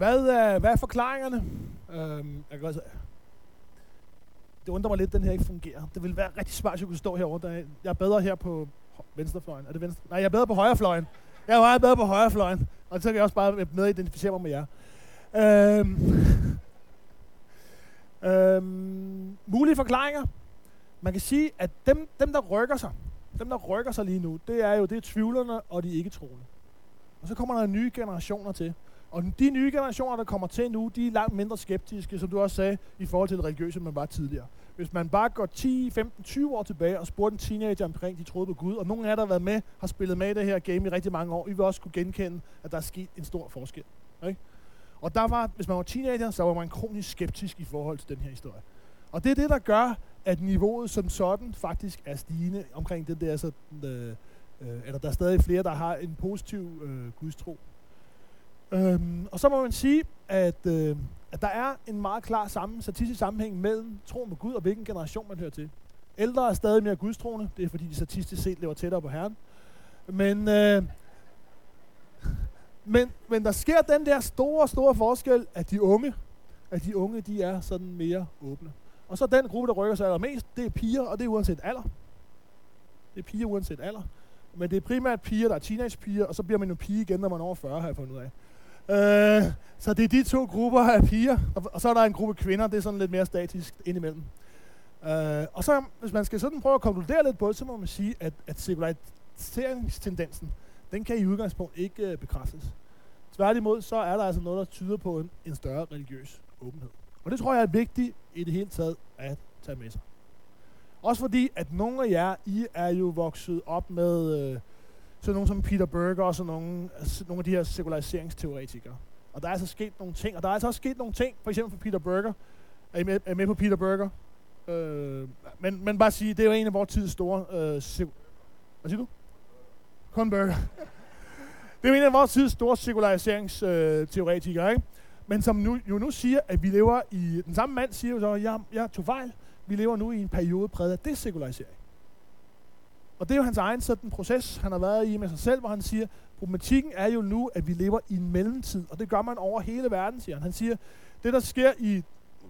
Hvad er, hvad er forklaringerne? Øhm, jeg kan også, det undrer mig lidt, at den her ikke fungerer. Det ville være rigtig smart, hvis jeg kunne stå herovre. Der, jeg er bedre her på venstrefløjen. Er det venstre? Nej, jeg er bedre på højrefløjen. Jeg er meget bedre på højrefløjen. Og så kan jeg også bare med identificere mig med jer. Øhm, øhm, mulige forklaringer. Man kan sige, at dem, dem, der rykker sig, dem, der rykker sig lige nu, det er jo det er tvivlerne og de ikke troende. Og så kommer der nye generationer til. Og de nye generationer, der kommer til nu, de er langt mindre skeptiske, som du også sagde, i forhold til det religiøse, end man var tidligere. Hvis man bare går 10, 15, 20 år tilbage og spurgte en teenager omkring, de troede på Gud, og nogle af jer, der har været med, har spillet med i det her game i rigtig mange år, I vil også kunne genkende, at der er sket en stor forskel. Ikke? Og der var, hvis man var teenager, så var man kronisk skeptisk i forhold til den her historie. Og det er det, der gør, at niveauet som sådan faktisk er stigende omkring det der sådan, øh, øh, eller der er stadig flere, der har en positiv øh, gudstro. Øhm, og så må man sige, at, øh, at der er en meget klar sammen, statistisk sammenhæng mellem troen på Gud og hvilken generation man hører til. Ældre er stadig mere gudstroende, det er fordi de statistisk set lever tættere på Herren. Men, øh, men, men der sker den der store, store forskel, at de unge, at de unge, de er sådan mere åbne. Og så den gruppe, der rykker sig allermest, det er piger, og det er uanset alder. Det er piger uanset alder. Men det er primært piger, der er teenagepiger, og så bliver man jo pige igen, når man er over 40, har jeg fundet ud af. Øh, så det er de to grupper af piger, og, og så er der en gruppe kvinder, det er sådan lidt mere statisk indimellem. Øh, og så, hvis man skal sådan prøve at konkludere lidt på det, så må man sige, at, at sekulariseringstendensen, den kan i udgangspunkt ikke øh, bekræftes. Tværtimod, så er der altså noget, der tyder på en, en større religiøs åbenhed. Og det tror jeg er vigtigt i det hele taget at tage med sig. Også fordi, at nogle af jer, I er jo vokset op med øh, sådan nogen som Peter Berger og sådan nogle, altså nogle af de her sekulariseringsteoretikere. Og der er altså sket nogle ting, og der er altså også sket nogle ting, for eksempel for Peter Berger. Er I med, er I med på Peter Berger? Øh, men, men bare sige, det er jo en af vores tids store... Øh, sek- Hvad siger du? Kun Berger. det er jo en af vores tids store sekulariseringsteoretikere, ikke? Men som nu, jo nu siger, at vi lever i... Den samme mand siger jo så, at jeg, jeg tog fejl. Vi lever nu i en periode præget af desekularisering. Og det er jo hans egen sådan proces, han har været i med sig selv, hvor han siger, problematikken er jo nu, at vi lever i en mellemtid, og det gør man over hele verden, siger han. Han siger, det der sker i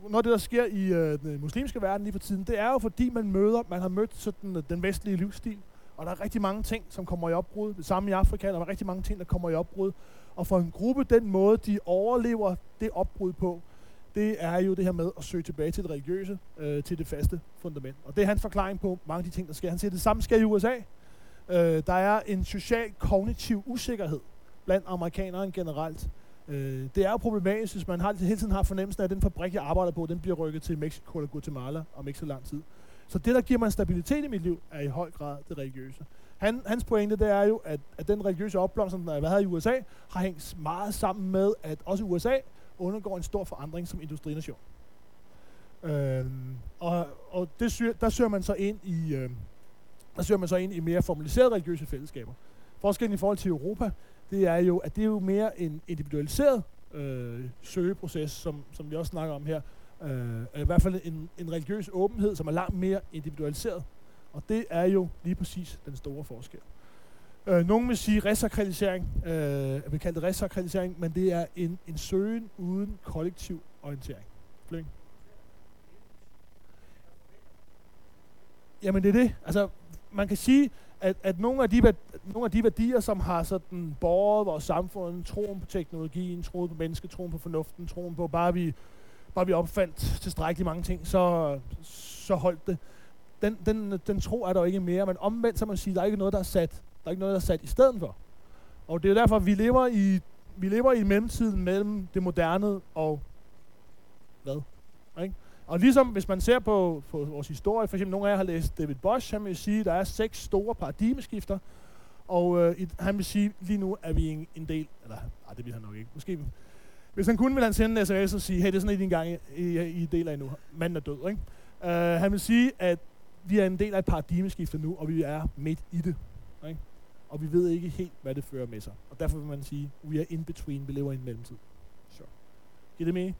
når det, der sker i øh, den muslimske verden lige for tiden, det er jo fordi, man møder, man har mødt sådan, øh, den vestlige livsstil, og der er rigtig mange ting, som kommer i opbrud. Det samme i Afrika, der er rigtig mange ting, der kommer i opbrud. Og for en gruppe, den måde, de overlever det opbrud på, det er jo det her med at søge tilbage til det religiøse, øh, til det faste fundament. Og det er hans forklaring på mange af de ting, der sker. Han siger, at det samme sker i USA. Øh, der er en social kognitiv usikkerhed blandt amerikanere generelt. Øh, det er jo problematisk, hvis man har, hele tiden har fornemmelsen af, at den fabrik, jeg arbejder på, den bliver rykket til Mexico eller Guatemala om ikke så lang tid. Så det, der giver mig stabilitet i mit liv, er i høj grad det religiøse. Han, hans pointe, det er jo, at, at den religiøse opblomstring, der har været her i USA, har hængt meget sammen med, at også USA undergår en stor forandring som industrination. Øhm, og og det syr, der søger man så ind i øh, der søger man så ind i mere formaliserede religiøse fællesskaber. Forskellen i forhold til Europa, det er jo, at det er jo mere en individualiseret øh, søgeproces, som, som vi også snakker om her. Øh, I hvert fald en, en religiøs åbenhed, som er langt mere individualiseret. Og det er jo lige præcis den store forskel. Øh, nogen vil sige resakralisering, øh, jeg vil kalde det resakralisering, men det er en, en søgen uden kollektiv orientering. Flink. Jamen det er det. Altså, man kan sige, at, at nogle, af de, nogle af de værdier, som har sådan borget vores samfund, troen på teknologien, troen på mennesket, troen på fornuften, troen på bare vi, bare vi opfandt tilstrækkeligt mange ting, så, så holdt det. Den, den, den tro er der jo ikke mere, men omvendt så man sige, at der er ikke noget, der er sat, der er ikke noget, der er sat i stedet for. Og det er jo derfor, at vi lever i, vi lever i mellemtiden mellem det moderne og hvad? Ikke? Og ligesom hvis man ser på, på vores historie, for eksempel nogle af jer har læst David Bosch, han vil sige, at der er seks store paradigmeskifter, og øh, han vil sige, lige nu er vi en, en del, eller nej, det vil han nok ikke, måske, hvis han kunne, ville han sende en sms og sige, hey, det er sådan en, I I, I, I deler endnu. Manden er død, ikke? Uh, han vil sige, at vi er en del af et paradigmeskifte nu, og vi er midt i det. Ikke? Og vi ved ikke helt, hvad det fører med sig. Og derfor vil man sige, we are in between, vi lever i en mellemtid. Så. Giver det mening?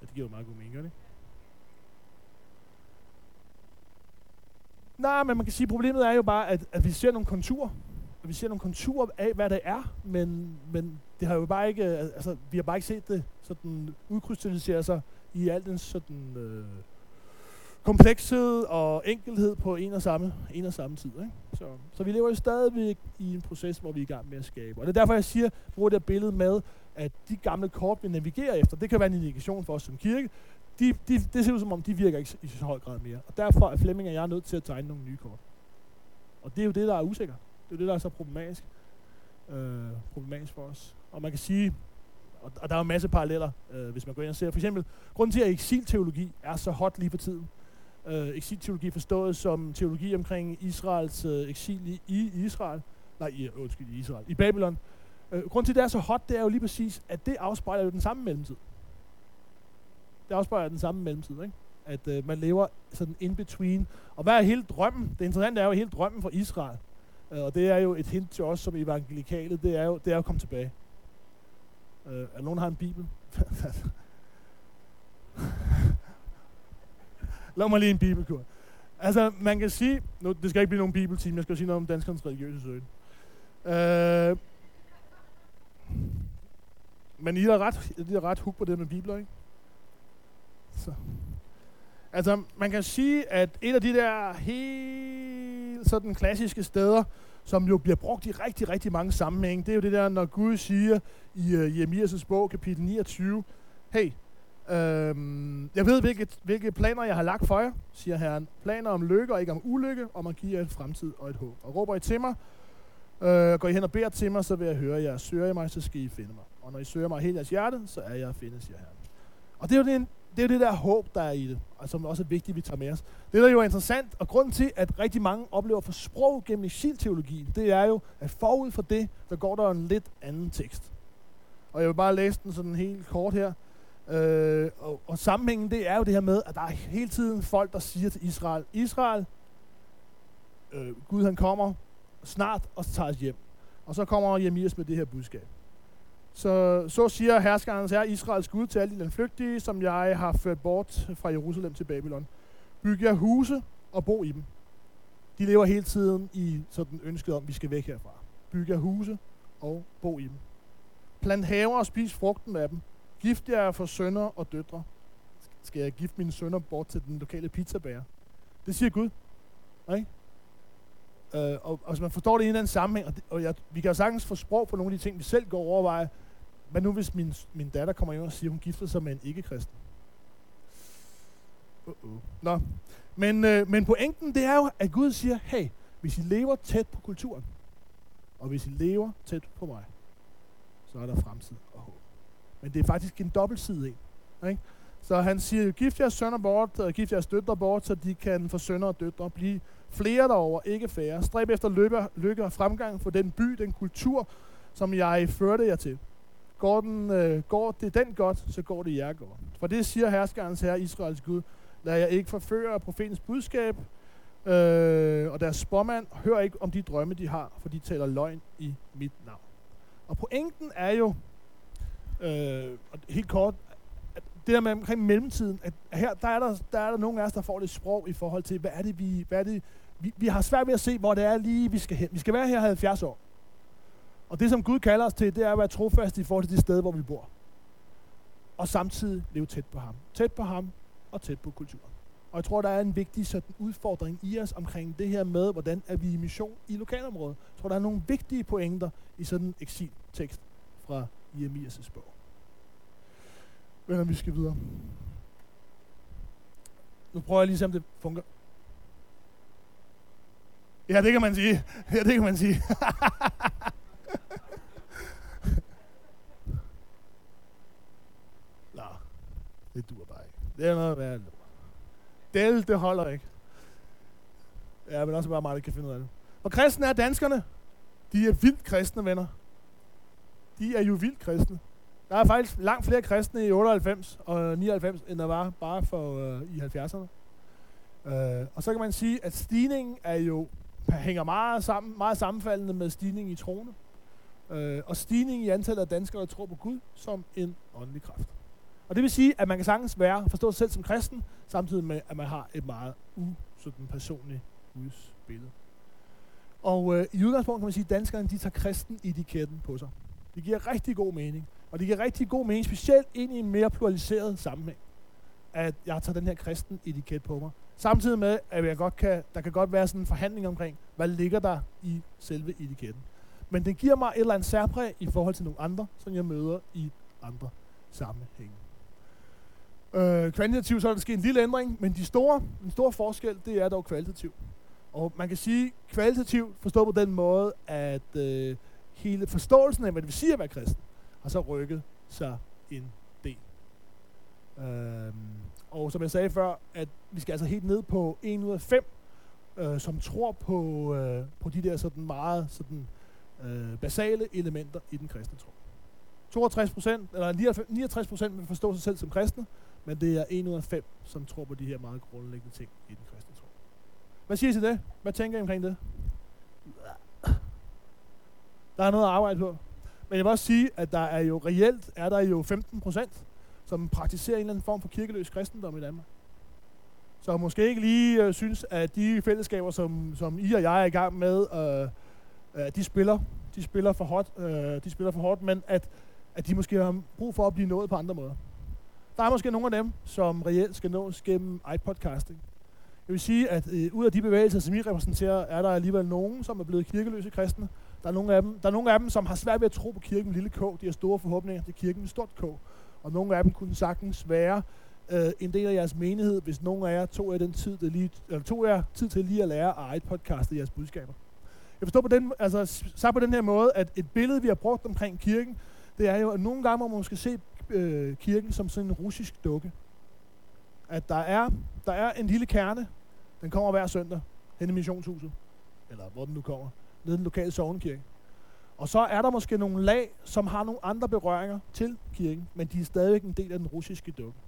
Ja, det giver jo meget god mening, gør det? Nej, men man kan sige, at problemet er jo bare, at, at vi ser nogle konturer. At vi ser nogle konturer af, hvad det er, men, men det har jo bare ikke, altså, vi har bare ikke set det sådan udkrystallisere sig i al den sådan øh, komplekshed og enkelhed på en og samme, en og samme tid. Ikke? Så, så vi lever jo stadigvæk i en proces, hvor vi er i gang med at skabe. Og det er derfor, jeg siger, bruger det her billede med, at de gamle kort, vi navigerer efter, det kan være en indikation for os som kirke, de, de, det ser ud som om, de virker ikke i så høj grad mere. Og derfor er Flemming og jeg nødt til at tegne nogle nye kort. Og det er jo det, der er usikker. Det er jo det, der er så problematisk, øh, problematisk for os. Og man kan sige, og, og der er jo en masse paralleller, øh, hvis man går ind og ser. For eksempel, grunden til, at eksilteologi er så hot lige for tiden, øh, eksilteologi forstået som teologi omkring Israels øh, eksil i, i Israel, nej, i, undskyld, i Israel, i Babylon. Øh, grunden til, at det er så hot, det er jo lige præcis, at det afspejler jo den samme mellemtid. Det afspejler den samme mellemtid, ikke? At øh, man lever sådan in between. Og hvad er hele drømmen? Det interessante er jo hele drømmen for Israel. Øh, og det er jo et hint til os som evangelikale, det er jo, det er at komme tilbage. Øh, er nogen, der har en bibel? Lav mig lige en bibelkur. Altså, man kan sige, nu, det skal ikke blive nogen bibeltime, jeg skal sige noget om danskernes religiøse søgen. Øh, men I har ret, I er ret hug på det med bibler, ikke? Så. Altså, man kan sige, at et af de der helt sådan klassiske steder, som jo bliver brugt i rigtig, rigtig mange sammenhænge, det er jo det der, når Gud siger i øh, uh, Jeremias' bog, kapitel 29, hey, øhm, jeg ved, hvilke, hvilke planer jeg har lagt for jer, siger Herren. Planer om lykke og ikke om ulykke, om at give jer en fremtid og et håb. Og råber I til mig, øh, går I hen og beder til mig, så vil jeg høre jer. Søger I mig, så skal I finde mig. Og når I søger mig helt jeres hjerte, så er jeg at finde, siger Herren. Og det er jo det, det, er det der håb, der er i det, og som også er vigtigt, at vi tager med os. Det, der jo er interessant, og grunden til, at rigtig mange oplever for sprog gennem exilteologien, det er jo, at forud for det, der går der en lidt anden tekst. Og jeg vil bare læse den sådan helt kort her. Øh, og, og sammenhængen, det er jo det her med, at der er hele tiden folk, der siger til Israel, Israel, øh, Gud han kommer snart og tager os hjem. Og så kommer Jeremias med det her budskab. Så, så siger herskerens herre Israels Gud til alle de landflygtige, som jeg har ført bort fra Jerusalem til Babylon. Byg jer huse og bo i dem. De lever hele tiden i sådan ønsket om, at vi skal væk herfra. Byg jer huse og bo i dem. Plant haver og spis frugten af dem. Gift jer for sønner og døtre. Skal jeg gifte mine sønner bort til den lokale pizzabager? Det siger Gud. Ikke? Øh, og, og hvis man forstår det i en eller anden sammenhæng, og, det, og jeg, vi kan jo sagtens få sprog på nogle af de ting, vi selv går overveje, hvad nu hvis min, min datter kommer ind og siger, at hun gifter sig med en ikke-kristen? Uh-uh. Nå. Men, øh, men pointen, det er jo, at Gud siger, hey, hvis I lever tæt på kulturen, og hvis I lever tæt på mig, så er der fremtid. Men det er faktisk en dobbeltside en. Ikke? Så han siger, gift jeres sønner bort, og gift jeres døtre bort, så de kan få sønner og døtre blive flere derover, ikke færre. Stræb efter lykke, lykke og fremgang for den by, den kultur, som jeg førte jer til. Går, den, øh, går det den godt, så går det jer godt. For det siger herskerens herre, Israels Gud. Lad jeg ikke forføre profetens budskab, øh, og deres spormand, hør ikke om de drømme, de har, for de taler løgn i mit navn. Og pointen er jo, øh, og helt kort, det der med omkring mellemtiden, at her der er der, der er der nogle af os, der får lidt sprog i forhold til, hvad er det, vi, hvad er det, vi, vi har svært ved at se, hvor det er lige, vi skal hen. Vi skal være her 70 år. Og det, som Gud kalder os til, det er at være trofast i forhold til det sted, hvor vi bor. Og samtidig leve tæt på ham. Tæt på ham og tæt på kulturen. Og jeg tror, der er en vigtig sådan, udfordring i os omkring det her med, hvordan er vi i mission i lokalområdet. Jeg tror, der er nogle vigtige pointer i sådan en eksiltekst fra Jeremias' bog. Men vi skal videre. Nu prøver jeg lige at se, om det fungerer. Ja, det kan man sige. Ja, det kan man sige. Nå, det dur bare ikke. Det er noget værd. Del, det holder ikke. Ja, men også bare mig, der kan finde ud af det. Og kristne er danskerne. De er vildt kristne, venner. De er jo vildt kristne. Der er faktisk langt flere kristne i 98 og 99, end der var bare for øh, i 70'erne. Øh, og så kan man sige, at stigningen er jo hænger meget, sammen, meget sammenfaldende med stigningen i troende. Øh, og stigningen i antallet af danskere, der tror på Gud som en åndelig kraft. Og det vil sige, at man kan sagtens være, forstå sig selv som kristen, samtidig med, at man har et meget usådan personligt gudsbillede. Og øh, i udgangspunktet kan man sige, at danskerne de tager kristen etiketten på sig. Det giver rigtig god mening. Og det giver rigtig god mening, specielt ind i en mere pluraliseret sammenhæng, at jeg tager den her kristen etiket på mig. Samtidig med, at jeg godt kan, der kan godt være sådan en forhandling omkring, hvad ligger der i selve etiketten. Men den giver mig et eller andet særpræg i forhold til nogle andre, som jeg møder i andre sammenhænge. Øh, kvantitativt så er der sket en lille ændring, men de store, den store forskel, det er dog kvalitativ. Og man kan sige, kvalitativt forstået på den måde, at øh, hele forståelsen af, hvad det vil sige at være kristen, har så rykket sig en del. Øhm, og som jeg sagde før, at vi skal altså helt ned på 1 ud af 5, øh, som tror på, øh, på de der sådan meget sådan, øh, basale elementer i den kristne tro. 62 procent, eller 69 procent vil forstå sig selv som kristne, men det er 1 ud af 5, som tror på de her meget grundlæggende ting i den kristne tro. Hvad siger I til det? Hvad tænker I omkring det? Der er noget at arbejde på. Men jeg vil også sige, at der er jo reelt, er der jo 15 procent, som praktiserer en eller anden form for kirkeløs kristendom i Danmark. Så måske ikke lige øh, synes, at de fællesskaber, som, som I og jeg er i gang med, øh, øh, de spiller, de spiller for hårdt, øh, de spiller for hårdt, men at, at de måske har brug for at blive nået på andre måder. Der er måske nogle af dem, som reelt skal nås gennem iPodcasting. Jeg vil sige, at øh, ud af de bevægelser, som I repræsenterer, er der alligevel nogen, som er blevet kirkeløse kristne. Der er nogle af dem, der er nogle af dem som har svært ved at tro på kirken med lille k. De har store forhåbninger til kirken med stort k. Og nogle af dem kunne sagtens være øh, en del af jeres menighed, hvis nogen af jer tog jer den tid, det lige, eller tog jer tid til lige at lære at eje podcast jeres budskaber. Jeg forstår på den, altså, sagt på den her måde, at et billede, vi har brugt omkring kirken, det er jo, at nogle gange må man måske se øh, kirken som sådan en russisk dukke. At der er, der er en lille kerne, den kommer hver søndag hen i missionshuset, eller hvor den nu kommer, nede i den lokale sovnekirke. Og så er der måske nogle lag, som har nogle andre berøringer til kirken, men de er stadigvæk en del af den russiske dukke.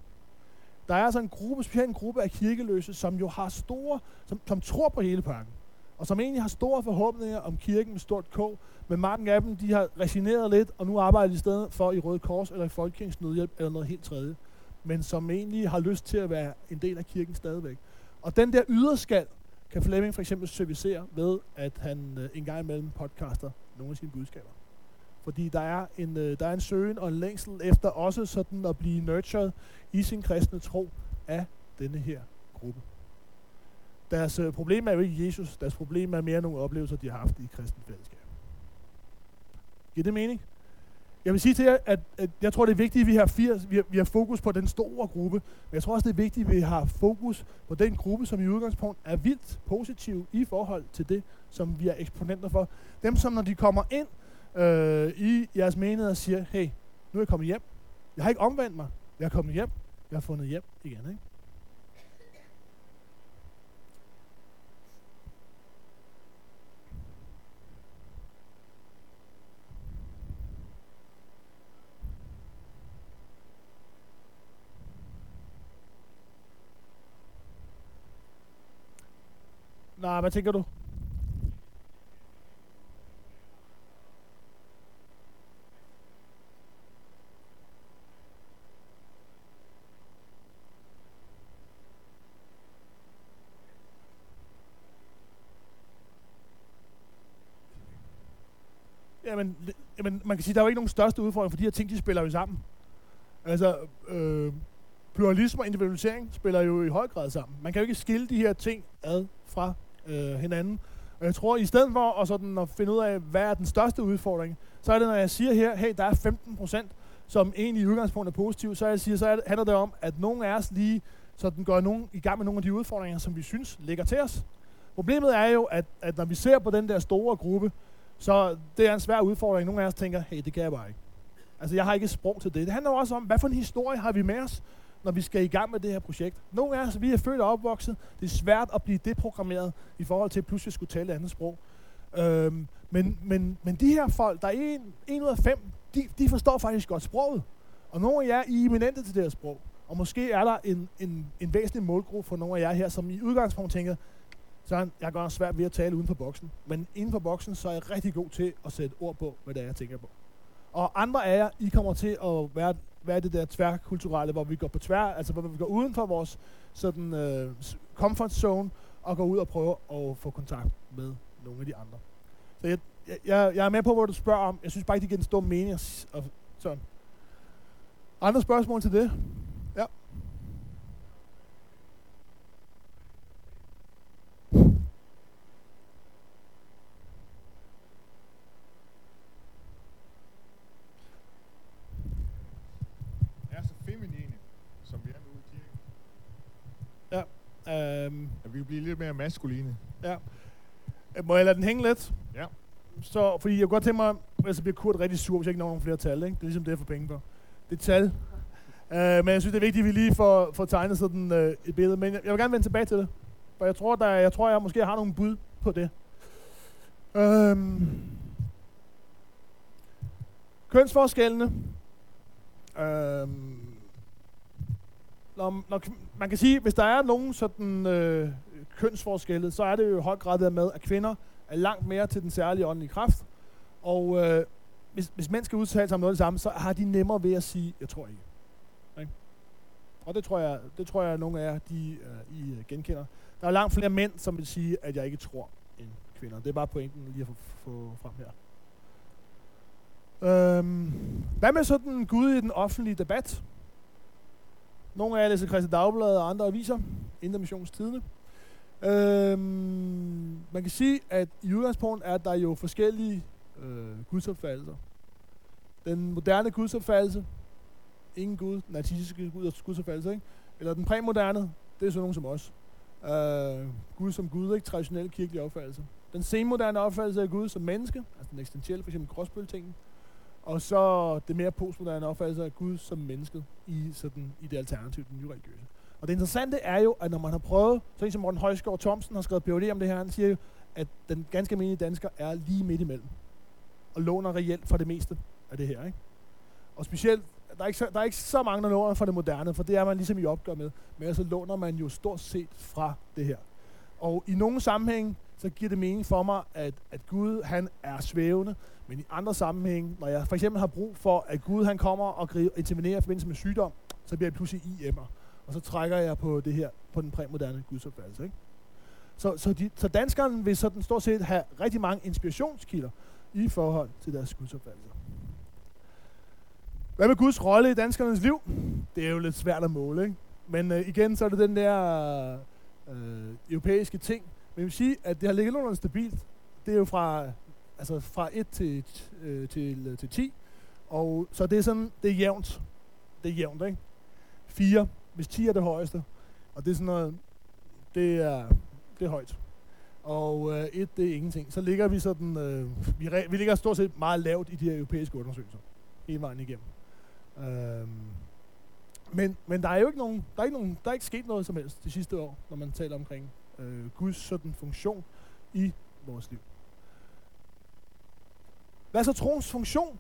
Der er altså en gruppe, specielt en gruppe af kirkeløse, som jo har store, som, som tror på hele pakken, og som egentlig har store forhåbninger om kirken med stort K, men mange af dem, de har resigneret lidt, og nu arbejder de i stedet for i Røde Kors, eller i Folkekirkens Nødhjælp, eller noget helt tredje, men som egentlig har lyst til at være en del af kirken stadigvæk. Og den der yderskal kan Flemming for eksempel servicere ved, at han øh, en gang imellem podcaster nogle af sine budskaber. Fordi der er en, øh, der er en søgen og en længsel efter også sådan at blive nurtured i sin kristne tro af denne her gruppe. Deres øh, problem er jo ikke Jesus, deres problem er mere nogle oplevelser, de har haft i kristen fællesskab. Giver det mening? Jeg vil sige til jer, at, at jeg tror, det er vigtigt, at vi har, fire, vi, har, vi har fokus på den store gruppe, men jeg tror også, det er vigtigt, at vi har fokus på den gruppe, som i udgangspunkt er vildt positiv i forhold til det, som vi er eksponenter for. Dem, som når de kommer ind øh, i jeres menighed og siger, hey, nu er jeg kommet hjem. Jeg har ikke omvendt mig. Jeg er kommet hjem. Jeg har fundet hjem igen. Ikke? Nej, hvad tænker du? Jamen, jamen, man kan sige, at der er jo ikke nogen største udfordring, for de her ting, de spiller jo sammen. Altså, øh, pluralisme og individualisering spiller jo i høj grad sammen. Man kan jo ikke skille de her ting ad fra øh, hinanden. Og jeg tror, i stedet for at, sådan at finde ud af, hvad er den største udfordring, så er det, når jeg siger her, hey, der er 15 procent, som egentlig i udgangspunktet er positiv, så, jeg siger, så handler det om, at nogen af os lige sådan går nogen, i gang med nogle af de udfordringer, som vi synes ligger til os. Problemet er jo, at, at når vi ser på den der store gruppe, så det er en svær udfordring. Nogle af os tænker, hey, det kan jeg bare ikke. Altså, jeg har ikke sprog til det. Det handler også om, hvad for en historie har vi med os? Når vi skal i gang med det her projekt. Nogle af os, vi er født og opvokset. Det er svært at blive deprogrammeret i forhold til at pludselig skulle tale et andet sprog. Øhm, men, men, men de her folk, der er en, en ud af fem, de, de forstår faktisk godt sproget. Og nogle af jer er eminente til det her sprog. Og måske er der en, en, en væsentlig målgruppe for nogle af jer her, som i udgangspunkt tænker, så jeg gør svært ved at tale uden for boksen. Men inden for boksen, så er jeg rigtig god til at sætte ord på, hvad det er, jeg tænker på. Og andre af jer, I kommer til at være hvad er det der tværkulturelle, hvor vi går på tvær, altså hvor vi går uden for vores sådan, øh, comfort zone, og går ud og prøver at få kontakt med nogle af de andre. Så jeg, jeg, jeg er med på, hvor du spørger om. Jeg synes bare ikke, det giver en stor mening. Og sådan. Andre spørgsmål til det? Ja. Er så feminine, som vi er nu i kirken. Øhm, At vi kan blive lidt mere maskuline. ja. Må jeg lade den hænge lidt? Ja. Så, fordi jeg kunne godt tænke mig, at så bliver Kurt rigtig sur, hvis jeg ikke når nogle flere tal. Ikke? Det er ligesom det, jeg får penge for. Det er tal. Uh, men jeg synes, det er vigtigt, at vi lige får, får tegnet sådan uh, et billede. Men jeg, jeg vil gerne vende tilbage til det. For jeg tror, der, jeg tror, jeg måske har nogle bud på det. Um, kønsforskellene. Um, når, når, man kan sige, hvis der er nogen sådan øh, kønsforskelle, så er det jo i høj grad med, at kvinder er langt mere til den særlige åndelige kraft. Og øh, hvis, hvis mænd skal udtale sig om noget af det samme, så har de nemmere ved at sige, jeg tror ikke. ikke? Og det tror jeg, det tror jeg, at nogle af jer, de, øh, I øh, genkender. Der er langt flere mænd, som vil sige, at jeg ikke tror, end kvinder. Det er bare pointen lige at få, få frem her. Øhm, hvad med sådan Gud i den offentlige debat? Nogle af jer læser Christi Dagblad og andre aviser, Indermissionstidene. Øhm, man kan sige, at i udgangspunktet er der jo forskellige øh, gudsopfattelser. Den moderne gudsopfattelse, ingen gud, den artistiske gudsopfattelse, ikke? eller den præmoderne, det er sådan nogen som os. Øh, Gud som Gud, ikke traditionel kirkelig opfattelse. Den senmoderne opfattelse af Gud som menneske, altså den eksistentielle, f.eks. crossbøl og så det mere postmoderne opfattelse af Gud som mennesket i, sådan, i det alternative, den nye religiøse. Og det interessante er jo, at når man har prøvet, så en som Morten Højsgaard Thomsen har skrevet PhD om det her, han siger jo, at den ganske almindelige dansker er lige midt imellem. Og låner reelt for det meste af det her. Ikke? Og specielt, der er, ikke så, der er ikke så mange, der låner fra det moderne, for det er man ligesom i opgør med. Men altså låner man jo stort set fra det her. Og i nogle sammenhæng, så giver det mening for mig, at, at Gud han er svævende, men i andre sammenhæng, når jeg for eksempel har brug for, at Gud han kommer og griber, intervenerer i forbindelse med sygdom, så bliver jeg pludselig IM'er. Og så trækker jeg på det her, på den præmoderne gudsopfattelse. Ikke? Så, så, de, så danskerne vil sådan stort set have rigtig mange inspirationskilder i forhold til deres gudsopfattelse. Hvad med Guds rolle i danskernes liv? Det er jo lidt svært at måle, ikke? Men øh, igen, så er det den der øh, europæiske ting. Men jeg vil sige, at det har ligget nogenlunde stabilt. Det er jo fra, altså fra 1 til, øh, til, øh, til 10. Og så det er sådan, det er jævnt. Det er jævnt, ikke? 4, hvis 10 er det højeste. Og det er sådan noget, det er, det er højt. Og øh, et, det er ingenting. Så ligger vi sådan, øh, vi, re- vi ligger stort set meget lavt i de her europæiske undersøgelser. Hele vejen igennem. Øh, men, men der er jo ikke nogen, der er ikke, nogen, der er ikke sket noget som helst de sidste år, når man taler omkring øh, Guds sådan funktion i vores liv. Hvad er så troens funktion?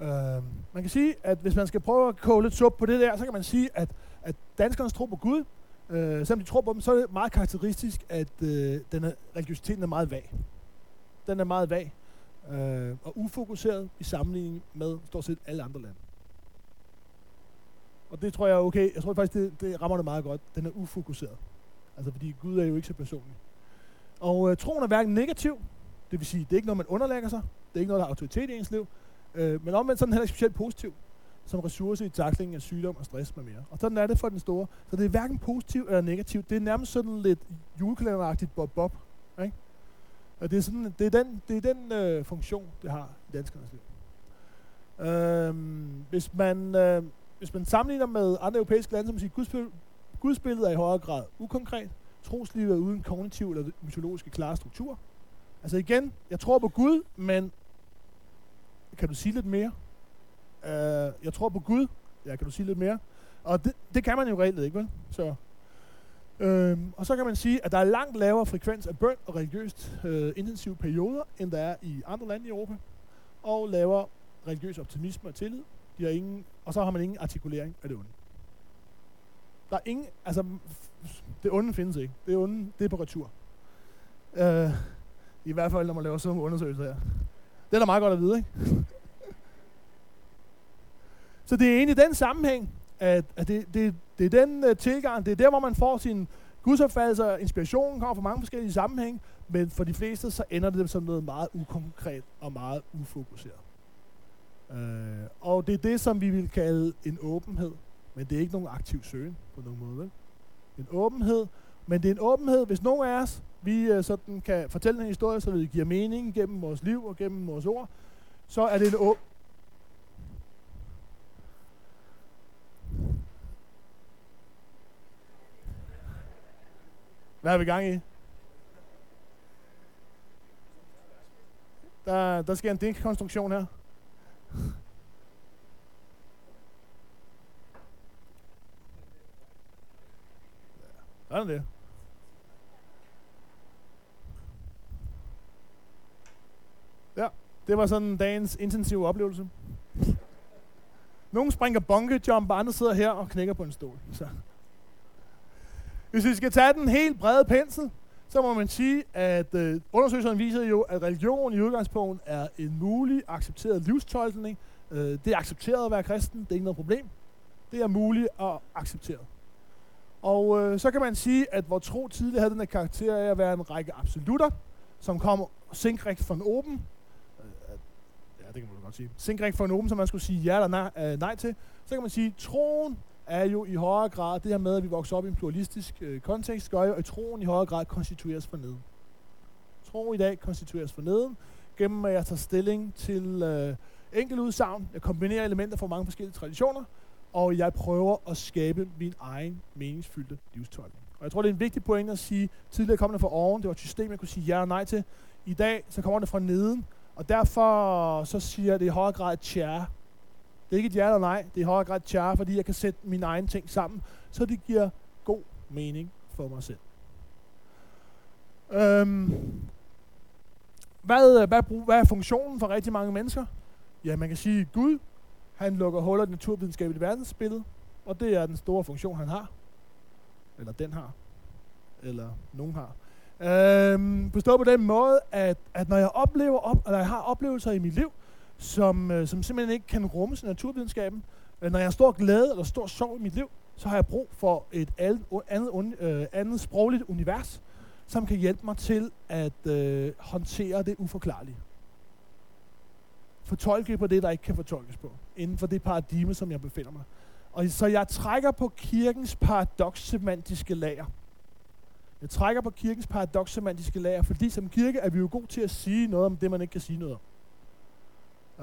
Øh, man kan sige, at hvis man skal prøve at koge lidt sup på det der, så kan man sige, at, at danskernes tro på Gud, øh, selvom de tror på dem, så er det meget karakteristisk, at øh, den er, religiøsiteten er meget vag. Den er meget vag øh, og ufokuseret i sammenligning med stort set alle andre lande. Og det tror jeg er okay. Jeg tror faktisk, det, det rammer det meget godt. Den er ufokuseret. Altså fordi Gud er jo ikke så personlig. Og øh, troen er hverken negativ, det vil sige, det er ikke noget, man underlægger sig, det er ikke noget, der har autoritet i ens liv, øh, men omvendt sådan heller ikke specielt positiv, som ressource i taklingen af sygdom og stress med mere. Og sådan er det for den store. Så det er hverken positivt eller negativt. Det er nærmest sådan lidt julekalenderagtigt bob-bob. Ikke? Og det er, sådan, det er den, det er den øh, funktion, det har i danskernes liv. Øhm, hvis, man, øh, hvis man sammenligner med andre europæiske lande, som siger, gudsbillede, gudsbilledet er i højere grad ukonkret, troslivet er uden kognitiv eller mytologiske klare struktur. Altså igen, jeg tror på Gud, men kan du sige lidt mere? Uh, jeg tror på Gud, ja, kan du sige lidt mere? Og det, det kan man jo reelt ikke, vel? Så, øhm, og så kan man sige, at der er langt lavere frekvens af bøn og religiøst øh, intensive perioder, end der er i andre lande i Europa. Og lavere religiøs optimisme og tillid. De har ingen, og så har man ingen artikulering af det onde. Der er ingen, altså, det onde findes ikke. Det onde, det er på retur. Uh, I hvert fald, når man laver sådan nogle undersøgelser her. Det er da meget godt at vide, ikke? Så det er egentlig den sammenhæng, at, at det, det, det er den uh, tilgang, det er der, hvor man får sin Gudsopfattelse og inspirationen kommer fra mange forskellige sammenhænge, men for de fleste så ender det som noget meget ukonkret og meget ufokuseret. Uh, og det er det, som vi vil kalde en åbenhed, men det er ikke nogen aktiv søgen på nogen måde. Vel? En åbenhed, men det er en åbenhed, hvis nogen af os, vi øh, sådan kan fortælle en historie, så det giver mening gennem vores liv og gennem vores ord, så er det en å- Hvad er vi gang i? Der, der sker en dinkkonstruktion her. Sådan det. Ja, det var sådan dagens intensive oplevelse. Nogle springer bunke jump, andre sidder her og knækker på en stol. Så. Hvis vi skal tage den helt brede pensel, så må man sige, at øh, undersøgelserne viser jo, at religion i udgangspunkt er en mulig accepteret livstolkning. Øh, det er accepteret at være kristen, det er ikke noget problem. Det er muligt at acceptere. Og øh, så kan man sige, at vores tro tidligere havde den her karakter af at være en række absolutter, som kom sinkrigt fra en åben, det kan man godt sige. Sinkrigt fra åben, som man skulle sige ja eller nej, øh, nej til. Så kan man sige, at troen er jo i højere grad, det her med, at vi vokser op i en pluralistisk øh, kontekst, gør jo, at troen i højere grad konstitueres for neden. Tro i dag konstitueres for neden, gennem at jeg tager stilling til øh, enkeltudsagn, jeg kombinerer elementer fra mange forskellige traditioner, og jeg prøver at skabe min egen meningsfyldte livstolkning. Og jeg tror, det er en vigtig point at sige, tidligere kom det fra oven, det var et system, jeg kunne sige ja og nej til. I dag, så kommer det fra neden, og derfor så siger det i højere grad tjære. Det er ikke et ja eller nej, det er i højere grad tjære, fordi jeg kan sætte mine egne ting sammen, så det giver god mening for mig selv. Øhm, hvad, øh, hvad, hvad er funktionen for rigtig mange mennesker? Ja, man kan sige, at Gud han lukker huller i det naturvidenskabelige verdensbillede, og det er den store funktion, han har. Eller den har. Eller nogen har. Øhm, forstået på den måde, at, at når jeg oplever op, eller jeg har oplevelser i mit liv, som, øh, som simpelthen ikke kan rummes i naturvidenskaben, øh, når jeg har stor glæde eller stor sorg i mit liv, så har jeg brug for et andet, andet, øh, andet sprogligt univers, som kan hjælpe mig til at øh, håndtere det uforklarlige fortolke på det, der ikke kan fortolkes på, inden for det paradigme, som jeg befinder mig. Og så jeg trækker på kirkens paradoxsemantiske lager. Jeg trækker på kirkens paradoxsemantiske lager, fordi som kirke er vi jo god til at sige noget om det, man ikke kan sige noget om.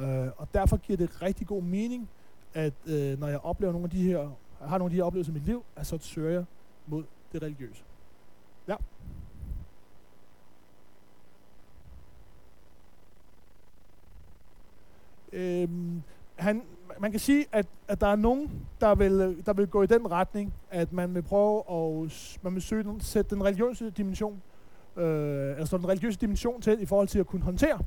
Øh, og derfor giver det rigtig god mening, at øh, når jeg oplever nogle af de her, har nogle af de her oplevelser i mit liv, at så søger jeg mod det religiøse. Ja. Øhm, han, man kan sige, at, at der er nogen, der vil, der vil gå i den retning, at man vil prøve at man vil søge at sætte den religiøse dimension, øh, altså den religiøse dimension til i forhold til at kunne håndtere,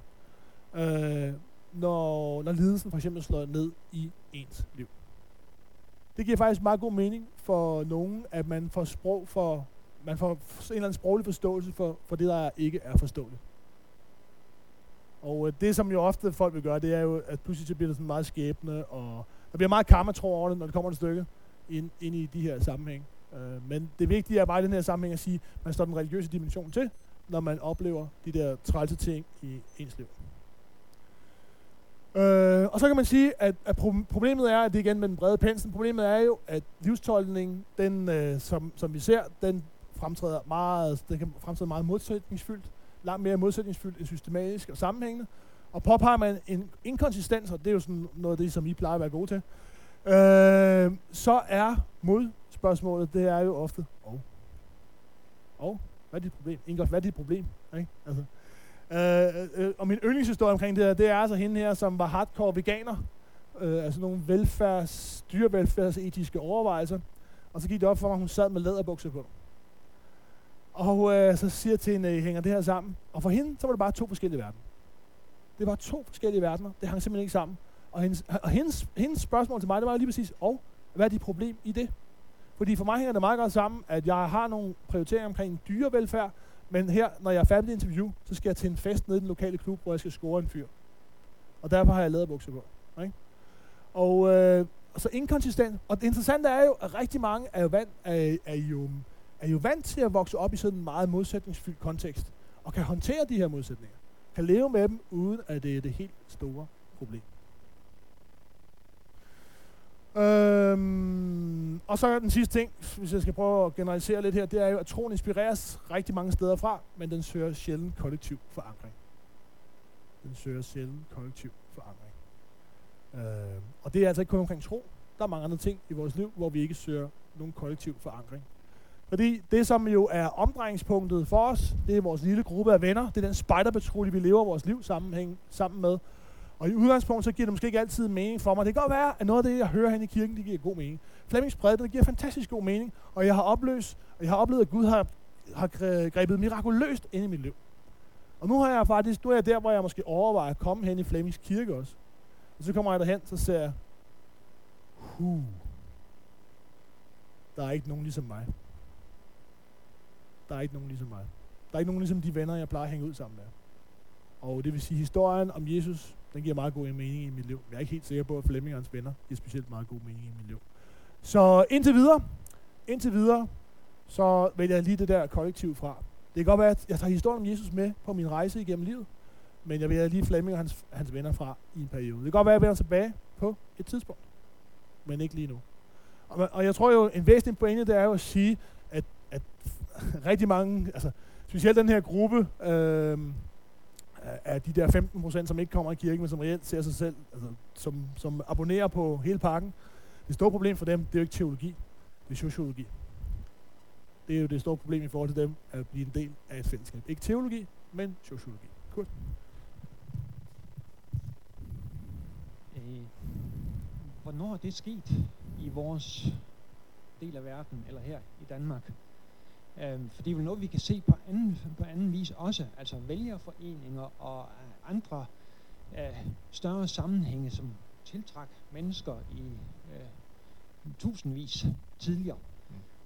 øh, når, når lidelsen for eksempel slår ned i ens liv. Det giver faktisk meget god mening for nogen, at man får sprog for, man får en eller anden sproglig forståelse for, for det, der ikke er forståeligt. Og øh, det, som jo ofte folk vil gøre, det er jo, at pludselig så bliver det sådan meget skæbne, og der bliver meget karma, tror over det, når det kommer et stykke ind, ind i de her sammenhæng. Øh, men det vigtige er bare i den her sammenhæng at sige, at man står den religiøse dimension til, når man oplever de der trælse ting i ens liv. Øh, og så kan man sige, at, at problemet er, at det igen med den brede pensel, problemet er jo, at livstolkningen, den, øh, som, som vi ser, den fremtræder meget, den kan fremtræde meget modsætningsfyldt langt mere modsætningsfyldt end systematisk og sammenhængende. Og påpeger man en inkonsistens, og det er jo sådan noget af det, som I plejer at være gode til, øh, så er modspørgsmålet, det er jo ofte, og, og hvad er dit problem? Ingolf, hvad er dit problem? Ikke? Altså, øh, øh, øh og min yndlingshistorie omkring det her, det er altså hende her, som var hardcore veganer, øh, altså nogle velfærds, dyrevelfærdsetiske overvejelser, og så gik det op for mig, at hun sad med læderbukser på. Og øh, så siger jeg til hende, hænger det her sammen? Og for hende, så var det bare to forskellige verdener. Det var to forskellige verdener. Det hang simpelthen ikke sammen. Og hendes, og hendes, hendes spørgsmål til mig, det var lige præcis, og hvad er dit problem i det? Fordi for mig hænger det meget godt sammen, at jeg har nogle prioriteringer omkring dyrevelfærd, men her, når jeg er færdig med interview, så skal jeg til en fest nede i den lokale klub, hvor jeg skal score en fyr. Og derfor har jeg lavet bukser på. Ikke? Og øh, så inkonsistent. Og det interessante er jo, at rigtig mange er jo vant, af, af jo er jo vant til at vokse op i sådan en meget modsætningsfyldt kontekst, og kan håndtere de her modsætninger. Kan leve med dem, uden at det er det helt store problem. Øhm, og så den sidste ting, hvis jeg skal prøve at generalisere lidt her, det er jo, at troen inspireres rigtig mange steder fra, men den søger sjældent kollektiv forankring. Den søger sjældent kollektiv forankring. Øhm, og det er altså ikke kun omkring tro. Der er mange andre ting i vores liv, hvor vi ikke søger nogen kollektiv forankring. Fordi det, som jo er omdrejningspunktet for os, det er vores lille gruppe af venner. Det er den spejderpatrulje, vi lever vores liv sammenhæng, sammen med. Og i udgangspunkt, så giver det måske ikke altid mening for mig. Det kan godt være, at noget af det, jeg hører hen i kirken, det giver god mening. Flemmings prædiken, det giver fantastisk god mening, og jeg har opløst, og jeg har oplevet, at Gud har, har grebet mirakuløst ind i mit liv. Og nu har jeg faktisk, nu er jeg der, hvor jeg måske overvejer at komme hen i Flemmings kirke også. Og så kommer jeg derhen, så ser jeg, huh, der er ikke nogen ligesom mig. Der er ikke nogen ligesom mig. Der er ikke nogen ligesom de venner, jeg plejer at hænge ud sammen med. Og det vil sige, historien om Jesus, den giver meget god mening i mit liv. Jeg er ikke helt sikker på, at Flemming og hans venner giver specielt meget god mening i mit liv. Så indtil videre, indtil videre, så vælger jeg lige det der kollektiv fra. Det kan godt være, at jeg tager historien om Jesus med på min rejse igennem livet, men jeg vælger lige Flemming og hans, hans venner fra i en periode. Det kan godt være, at jeg vender tilbage på et tidspunkt, men ikke lige nu. Og, og jeg tror jo, en væsentlig pointe, det er jo at sige, at, at rigtig mange, altså specielt den her gruppe, øh, af de der 15 procent, som ikke kommer i kirken, men som reelt ser sig selv, altså, som, som abonnerer på hele pakken. Det store problem for dem, det er jo ikke teologi, det er sociologi. Det er jo det store problem i forhold til dem, at blive en del af et fællesskab. Ikke teologi, men sociologi. Cool. Øh, hvornår er det sket i vores del af verden, eller her i Danmark? Øh, for det er vel noget, vi kan se på anden, på anden vis også, altså vælgerforeninger og andre øh, større sammenhænge, som tiltræk mennesker i øh, tusindvis tidligere.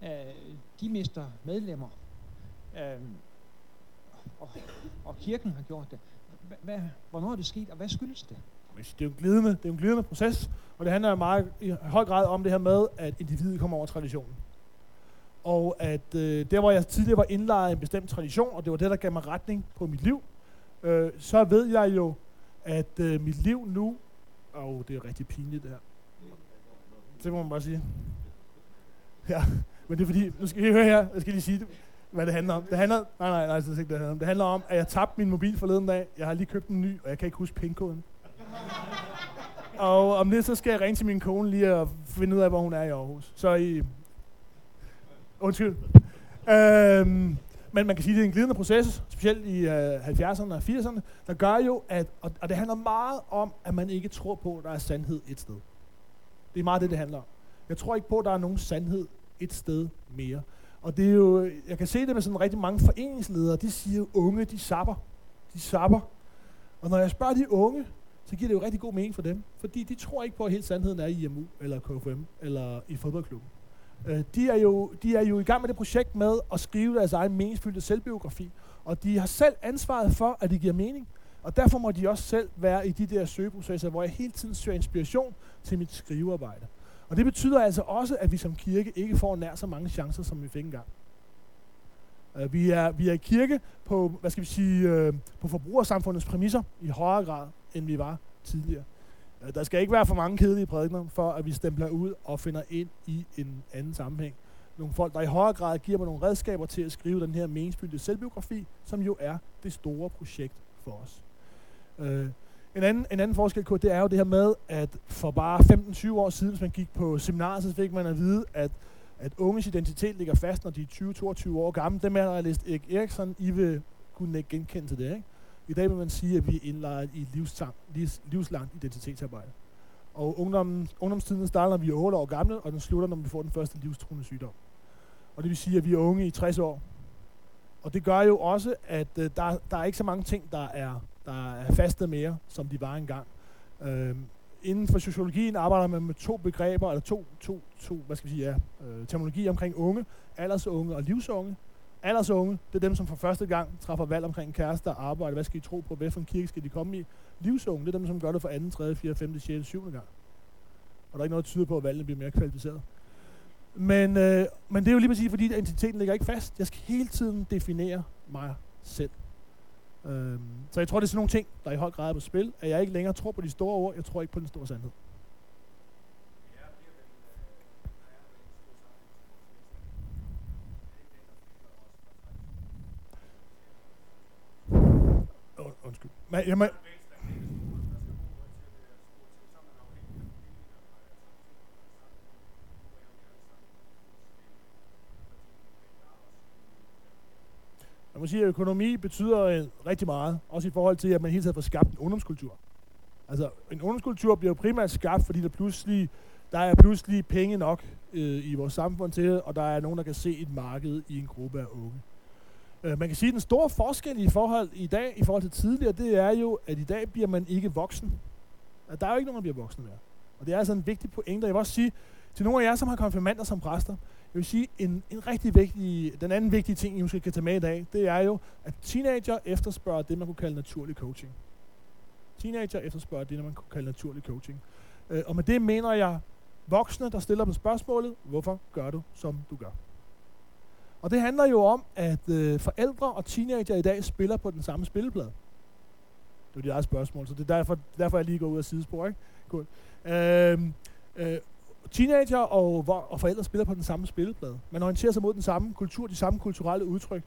Mm. Øh, de mister medlemmer, øh, og, og kirken har gjort det. Hvad, hvornår er det sket, og hvad skyldes det? Det er jo en glidende, det er en glidende proces, og det handler meget, i høj grad om det her med, at individet kommer over traditionen og at øh, der, hvor jeg tidligere var indlejet i en bestemt tradition, og det var det, der gav mig retning på mit liv, øh, så ved jeg jo, at øh, mit liv nu, og det er rigtig pinligt det her, det må man bare sige. Ja, men det er fordi, nu skal I høre her, jeg skal lige sige, hvad det handler om. Det handler, nej, nej, nej, det er ikke det handler om. Det handler om, at jeg tabte min mobil forleden dag. Jeg har lige købt en ny, og jeg kan ikke huske pinkoden. og om lidt, så skal jeg ringe til min kone lige og finde ud af, hvor hun er i Aarhus. Så I, Undskyld. øhm, men man kan sige, at det er en glidende proces, specielt i øh, 70'erne og 80'erne, der gør jo, at, og, og det handler meget om, at man ikke tror på, at der er sandhed et sted. Det er meget det, det handler om. Jeg tror ikke på, at der er nogen sandhed et sted mere. Og det er jo, jeg kan se det med sådan rigtig mange foreningsledere, de siger jo, unge, de sapper. De sapper. Og når jeg spørger de unge, så giver det jo rigtig god mening for dem. Fordi de tror ikke på, at hele sandheden er i IMU, eller KFM, eller i fodboldklubben. Øh, de, er jo, de er jo i gang med det projekt med at skrive deres egen meningsfyldte selvbiografi, og de har selv ansvaret for, at det giver mening. Og derfor må de også selv være i de der søgeprocesser, hvor jeg hele tiden søger inspiration til mit skrivearbejde. Og det betyder altså også, at vi som kirke ikke får nær så mange chancer, som vi fik engang. Øh, vi, er, vi er i kirke på, hvad skal vi sige, øh, på forbrugersamfundets præmisser i højere grad, end vi var tidligere. Øh, der skal ikke være for mange kedelige prædikner, for at vi stempler ud og finder ind i en anden sammenhæng. Nogle folk, der i højere grad giver mig nogle redskaber til at skrive den her meningsfyldte selvbiografi, som jo er det store projekt for os. Øh, en, anden, en anden forskel, det er jo det her med, at for bare 15-20 år siden, hvis man gik på seminaret, så fik man at vide, at, at unges identitet ligger fast, når de er 20-22 år gamle. Dem er der læst Erik Eriksen, I vil kunne genkende til det, ikke? I dag vil man sige, at vi er indlejret i livslang, livs, livslangt identitetsarbejde. Og ungdom, ungdomstiden starter, når vi er 8 år gamle, og den slutter, når vi får den første livstruende sygdom. Og det vil sige, at vi er unge i 60 år. Og det gør jo også, at øh, der, der er ikke så mange ting, der er, der er faste mere, som de var engang. Øh, inden for sociologien arbejder man med to begreber, eller to, to, to hvad skal vi sige, ja, øh, terminologi omkring unge, aldersunge og livsunge aldersunge, det er dem, som for første gang træffer valg omkring kærester og arbejde. Hvad skal I tro på? Hvad for en kirke skal de komme i? Livsunge, det er dem, som gør det for anden, tredje, fjerde, femte, sjette, syvende gang. Og der er ikke noget, der tyder på, at valgene bliver mere kvalificeret. Men, øh, men det er jo lige præcis, fordi identiteten ligger ikke fast. Jeg skal hele tiden definere mig selv. Øh, så jeg tror, det er sådan nogle ting, der i høj grad er på spil, at jeg ikke længere tror på de store ord, jeg tror ikke på den store sandhed. Hvad, Men, må... jeg må sige, at økonomi betyder øh, rigtig meget, også i forhold til, at man hele tiden får skabt en ungdomskultur. Altså, en ungdomskultur bliver jo primært skabt, fordi der pludselig der er pludselig penge nok øh, i vores samfund til og der er nogen, der kan se et marked i en gruppe af unge. Øh, man kan sige, at den store forskel i forhold i dag, i forhold til tidligere, det er jo, at i dag bliver man ikke voksen. At der er jo ikke nogen, der bliver voksne mere. Og det er altså en vigtig pointe. Jeg vil også sige til nogle af jer, som har konfirmander som præster, jeg vil sige, en, en rigtig vigtig, den anden vigtige ting, I måske kan tage med i dag, det er jo, at teenager efterspørger det, man kunne kalde naturlig coaching. Teenager efterspørger det, man kunne kalde naturlig coaching. Øh, og med det mener jeg voksne, der stiller dem spørgsmålet, hvorfor gør du, som du gør? Og det handler jo om, at øh, forældre og teenager i dag spiller på den samme spilleplade. Det er dit eget spørgsmål, så det er derfor, derfor jeg lige går ud af sidespor. Ikke? Cool. Øh, øh, teenager og, og forældre spiller på den samme spilleplade. Man orienterer sig mod den samme kultur, de samme kulturelle udtryk.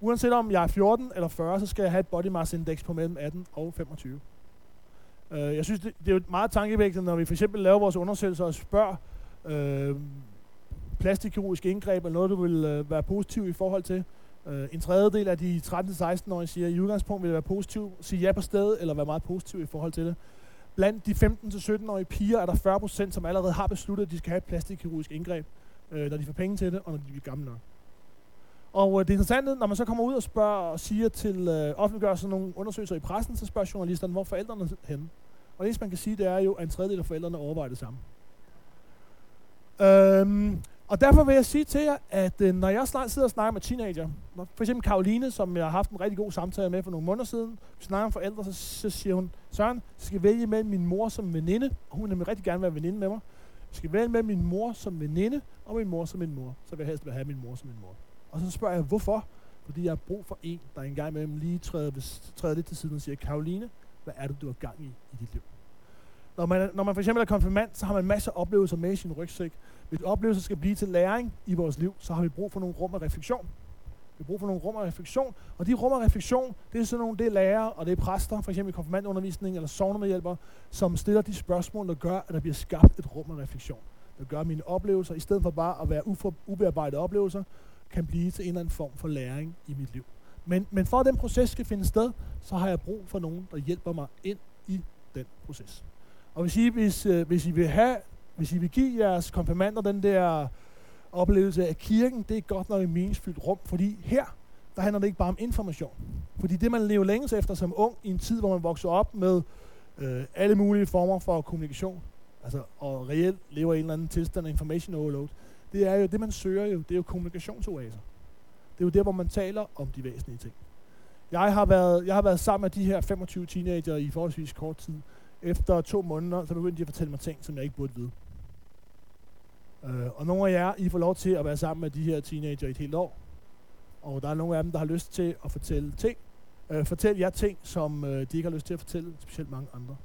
Uanset om jeg er 14 eller 40, så skal jeg have et body mass index på mellem 18 og 25. Øh, jeg synes, det, det er jo meget tankevækkende, når vi for eksempel laver vores undersøgelser og spørger øh, plastikkirurgisk indgreb er noget, du vil øh, være positiv i forhold til. Øh, en tredjedel af de 13-16-årige siger, at i udgangspunkt vil det være positiv, sige ja på stedet, eller være meget positiv i forhold til det. Blandt de 15-17-årige piger er der 40 procent, som allerede har besluttet, at de skal have et plastikkirurgisk indgreb, øh, når de får penge til det, og når de bliver gamle nok. Og øh, det interessante, når man så kommer ud og spørger og siger til, øh, offentliggør sådan nogle undersøgelser i pressen, så spørger journalisterne, hvor forældrene er henne. Og det eneste, man kan sige, det er jo, at en tredjedel af forældrene overvejer det samme. Øhm, og derfor vil jeg sige til jer, at øh, når jeg snart sidder og snakker med teenager, for eksempel Karoline, som jeg har haft en rigtig god samtale med for nogle måneder siden, vi snakker om forældre, så, så siger hun, Søren, jeg skal vælge mellem min mor som veninde, og hun vil nemlig rigtig gerne være veninde med mig. Jeg skal vælge mellem min mor som veninde, og min mor som min mor. Så vil jeg helst have min mor som min mor. Og så spørger jeg, hvorfor? Fordi jeg har brug for en, der engang imellem lige træder, træder lidt til siden og siger, Karoline, hvad er det, du har gang i i dit liv? Når man, når man for eksempel er konfirmand, så har man masser af oplevelser med i sin rygsæk. Hvis oplevelser skal blive til læring i vores liv, så har vi brug for nogle rum af refleksion. Vi har brug for nogle rum af refleksion, og de rum af refleksion, det er sådan nogle, det er lærere, og det er præster, for eksempel i konfirmandundervisning eller sovnemedhjælpere, som stiller de spørgsmål, der gør, at der bliver skabt et rum af refleksion. Der gør mine oplevelser, i stedet for bare at være ufor, ubearbejdede oplevelser, kan blive til en eller anden form for læring i mit liv. Men, men for at den proces skal finde sted, så har jeg brug for nogen, der hjælper mig ind i den proces. Og hvis I, hvis, øh, hvis I vil have, hvis I vil give jeres konfirmander den der oplevelse af kirken, det er godt nok et meningsfyldt rum, fordi her, der handler det ikke bare om information. Fordi det, man lever længes efter som ung, i en tid, hvor man vokser op med øh, alle mulige former for kommunikation, altså, og reelt lever i en eller anden tilstand af information overload, det er jo det, man søger jo, det er jo kommunikationsoaser. Det er jo der, hvor man taler om de væsentlige ting. Jeg har været, jeg har været sammen med de her 25 teenager i forholdsvis kort tid. Efter to måneder, så begyndte de at fortælle mig ting, som jeg ikke burde vide. Øh, og nogle af jer, I får lov til at være sammen med de her teenager i et helt år. Og der er nogle af dem, der har lyst til at fortælle ting. Øh, fortælle jer ting, som øh, de ikke har lyst til at fortælle specielt mange andre.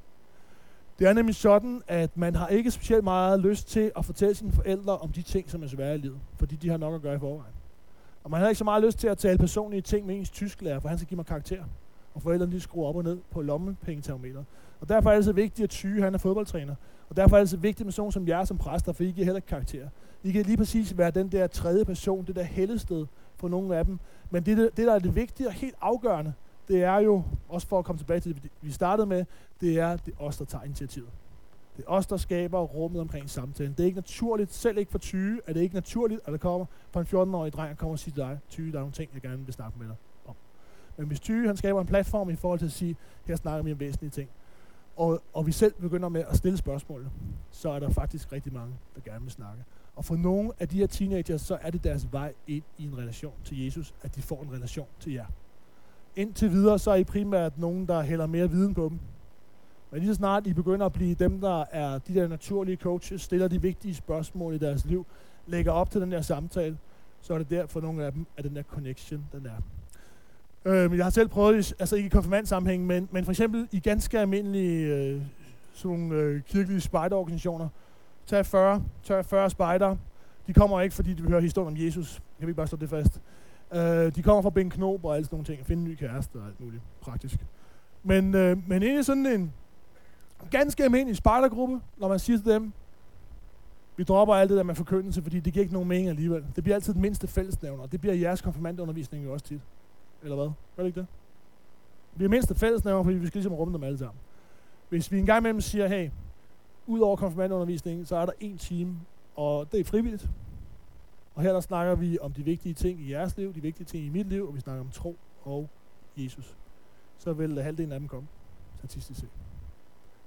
Det er nemlig sådan, at man har ikke specielt meget lyst til at fortælle sine forældre om de ting, som er svære i livet. Fordi de har nok at gøre i forvejen. Og man har ikke så meget lyst til at tale personlige ting med ens tysklærer, for han skal give mig karakter. Og forældrene de skruer op og ned på lommepengetermometeret. Og derfor er det så vigtigt, at Tyge han er fodboldtræner. Og derfor er det så vigtigt med sådan nogen som jer som præster, for I giver heller ikke karakter. I kan lige præcis være den der tredje person, det der hellested for nogle af dem. Men det, det, der er det vigtige og helt afgørende, det er jo, også for at komme tilbage til det, vi startede med, det er, det er os, der tager initiativet. Det er os, der skaber rummet omkring samtalen. Det er ikke naturligt, selv ikke for Tyge, er det ikke naturligt, at der kommer på en 14-årig dreng og kommer og siger til dig, Tyge, der er nogle ting, jeg gerne vil snakke med dig om. Men hvis Tyge, han skaber en platform i forhold til at sige, her snakker vi om væsentlige ting, og, og vi selv begynder med at stille spørgsmål, så er der faktisk rigtig mange, der gerne vil snakke. Og for nogle af de her teenagers, så er det deres vej ind i en relation til Jesus, at de får en relation til jer. Indtil videre, så er I primært nogen, der hælder mere viden på dem. Men lige så snart I begynder at blive dem, der er de der naturlige coaches, stiller de vigtige spørgsmål i deres liv, lægger op til den der samtale, så er det der for nogle af dem, at den der connection, den er. Øh, jeg har selv prøvet det, altså ikke i konfirmandsammenhæng, men, men for eksempel i ganske almindelige øh, sådan nogle øh, kirkelige spejderorganisationer. Tag 40, tag 40 spejder. De kommer ikke, fordi de vil høre historien om Jesus. Kan vi bare slå det fast? Øh, de kommer fra Ben Knob og alle sådan nogle ting. Finde en ny kæreste og alt muligt praktisk. Men, øh, men egentlig sådan en ganske almindelig spejdergruppe, når man siger til dem, vi dropper alt det der med forkyndelse, fordi det giver ikke nogen mening alligevel. Det bliver altid den mindste fællesnævner. Det bliver jeres konfirmandundervisning jo også tit. Eller hvad? Gør det ikke det? Det bliver mindste fællesnævner, fordi vi skal ligesom rumme dem alle sammen. Hvis vi engang imellem siger, hey, ud over konfirmandundervisningen, så er der en time, og det er frivilligt. Og her der snakker vi om de vigtige ting i jeres liv, de vigtige ting i mit liv, og vi snakker om tro og Jesus. Så vil halvdelen af dem komme, statistisk set.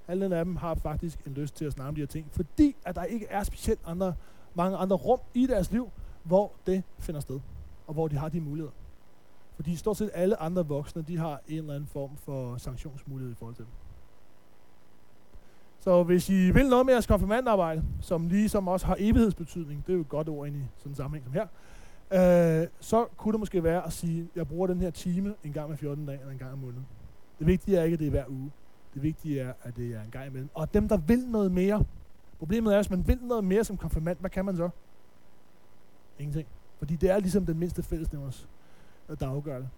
Halvdelen af dem har faktisk en lyst til at snakke om de her ting, fordi at der ikke er specielt andre, mange andre rum i deres liv, hvor det finder sted, og hvor de har de muligheder. Fordi stort set alle andre voksne, de har en eller anden form for sanktionsmulighed i forhold til dem. Så hvis I vil noget med jeres konfirmandarbejde, som ligesom også har evighedsbetydning, det er jo et godt ord ind i sådan en sammenhæng som her, øh, så kunne det måske være at sige, at jeg bruger den her time en gang med 14 dage eller en gang om måneden. Det vigtige er ikke, at det er hver uge. Det vigtige er, at det er en gang imellem. Og dem, der vil noget mere, problemet er, hvis man vil noget mere som konfirmand, hvad kan man så? Ingenting. Fordi det er ligesom den mindste fællesnævners, der afgør det.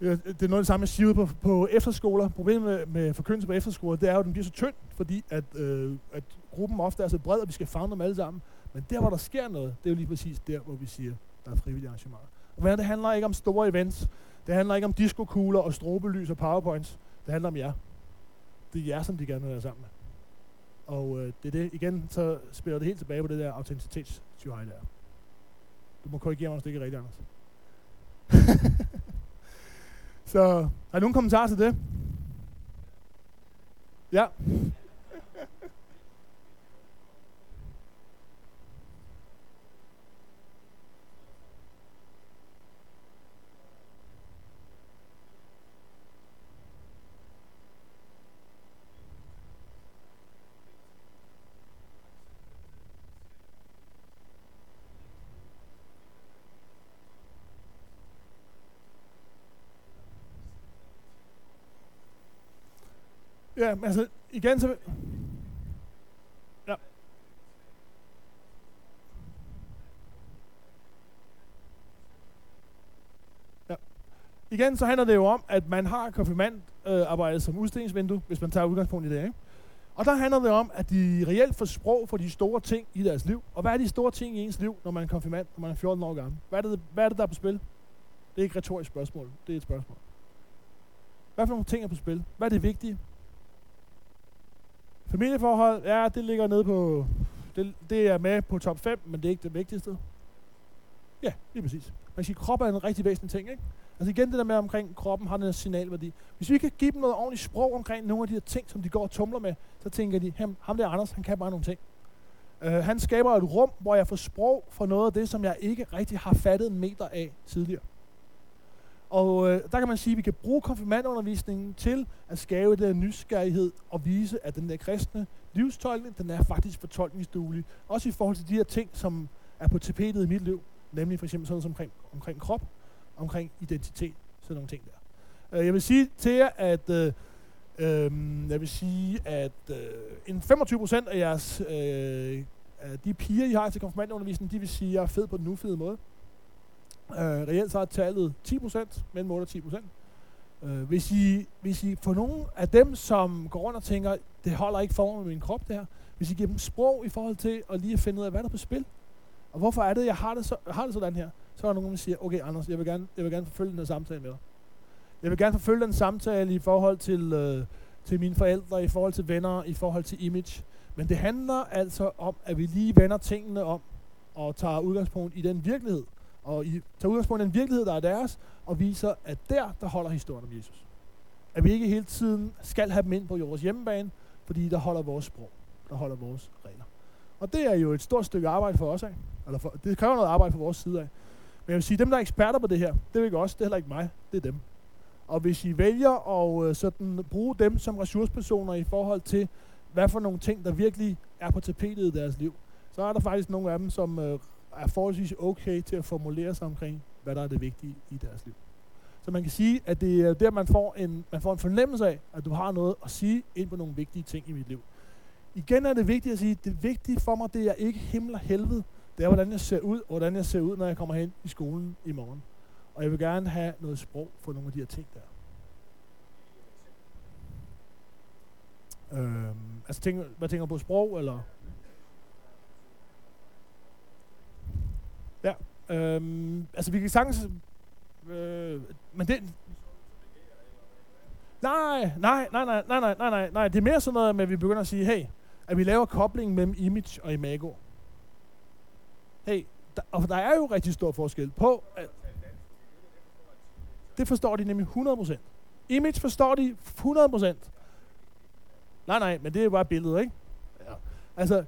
Øh, det er noget af det samme, jeg siger på, på efterskoler. Problemet med, med forkyndelse på efterskoler, det er jo, at den bliver så tynd, fordi at, øh, at gruppen ofte er så bred, og vi skal favne dem alle sammen. Men der, hvor der sker noget, det er jo lige præcis der, hvor vi siger, der er frivillige arrangementer. Og det handler ikke om store events. Det handler ikke om diskokugler og strobelys og powerpoints. Det handler om jer. Det er jer, som de gerne vil være sammen med. Og øh, det er det, igen, så spiller det helt tilbage på det der autenticitets der. Du må korrigere mig, hvis det ikke er rigtigt, Anders. Så har I nogen kommentarer til det? Ja. Ja, men altså, igen så... Ja. Ja. Igen så handler det jo om, at man har konfirmandarbejdet øh, som udstillingsvindue, hvis man tager udgangspunkt i det, ikke? Og der handler det om, at de reelt får sprog for de store ting i deres liv. Og hvad er de store ting i ens liv, når man er konfirmand, når man er 14 år gammel? Hvad er det, hvad er det der er på spil? Det er ikke et retorisk spørgsmål, det er et spørgsmål. Hvad for nogle ting er på spil? Hvad er det vigtige? Familieforhold, ja, det ligger nede på... Det, det er med på top 5, men det er ikke det vigtigste. Ja, lige præcis. Man siger, krop er en rigtig væsentlig ting, ikke? Altså igen det der med omkring kroppen har den signalværdi. Hvis vi kan give dem noget ordentligt sprog omkring nogle af de her ting, som de går og tumler med, så tænker de, ham, ham der Anders, han kan bare nogle ting. Uh, han skaber et rum, hvor jeg får sprog for noget af det, som jeg ikke rigtig har fattet en meter af tidligere. Og øh, der kan man sige, at vi kan bruge konfirmandundervisningen til at skabe den nysgerrighed og vise, at den der kristne livstolkning, den er faktisk fortolkningsduelig. Også i forhold til de her ting, som er på tapetet i mit liv. Nemlig for eksempel sådan som omkring, omkring krop, omkring identitet, sådan nogle ting der. Øh, jeg vil sige til jer, at øh, øh, jeg vil sige, at øh, en 25% af jeres øh, af de piger, I har til konfirmandundervisning, de vil sige, at jeg er fed på den ufede måde. Øh, reelt så er tallet 10%, mellem 8 og 10%. Øh, hvis, I, hvis I for nogle af dem, som går rundt og tænker, det holder ikke formen med min krop det her, hvis I giver dem sprog i forhold til at lige finde ud af, hvad der er på spil, og hvorfor er det, jeg har det, så, har det sådan her, så er der nogen, der siger, okay Anders, jeg vil gerne, jeg vil gerne forfølge den her samtale med dig. Jeg vil gerne forfølge den samtale i forhold til, øh, til mine forældre, i forhold til venner, i forhold til image. Men det handler altså om, at vi lige vender tingene om, og tager udgangspunkt i den virkelighed, og I tager udgangspunkt i den virkelighed, der er deres, og viser, at der, der holder historien om Jesus. At vi ikke hele tiden skal have dem ind på vores hjemmebane, fordi der holder vores sprog, der holder vores regler. Og det er jo et stort stykke arbejde for os af. Eller for, det kræver noget arbejde fra vores side af. Men jeg vil sige, dem der er eksperter på det her, det er ikke også, det er heller ikke mig, det er dem. Og hvis I vælger at øh, sådan, bruge dem som ressourcepersoner i forhold til, hvad for nogle ting, der virkelig er på tapetet i deres liv, så er der faktisk nogle af dem, som øh, er forholdsvis okay til at formulere sig omkring, hvad der er det vigtige i deres liv. Så man kan sige, at det er der, man får en, man får en fornemmelse af, at du har noget at sige ind på nogle vigtige ting i mit liv. Igen er det vigtigt at sige, at det vigtige for mig, det er ikke himmel og helvede. Det er, hvordan jeg ser ud, og hvordan jeg ser ud, når jeg kommer hen i skolen i morgen. Og jeg vil gerne have noget sprog for nogle af de her ting der. Øhm, altså, tænk, hvad tænker du på sprog, eller? Øhm, altså, vi kan sagtens... Øh, men det... Nej, nej, nej, nej, nej, nej, nej, nej. Det er mere sådan noget med, at vi begynder at sige, hey, at vi laver koblingen mellem image og imago. Hey, der, og der er jo rigtig stor forskel på... At det forstår de nemlig 100%. Image forstår de 100%. Nej, nej, men det er jo bare billedet, ikke? Ja. Altså,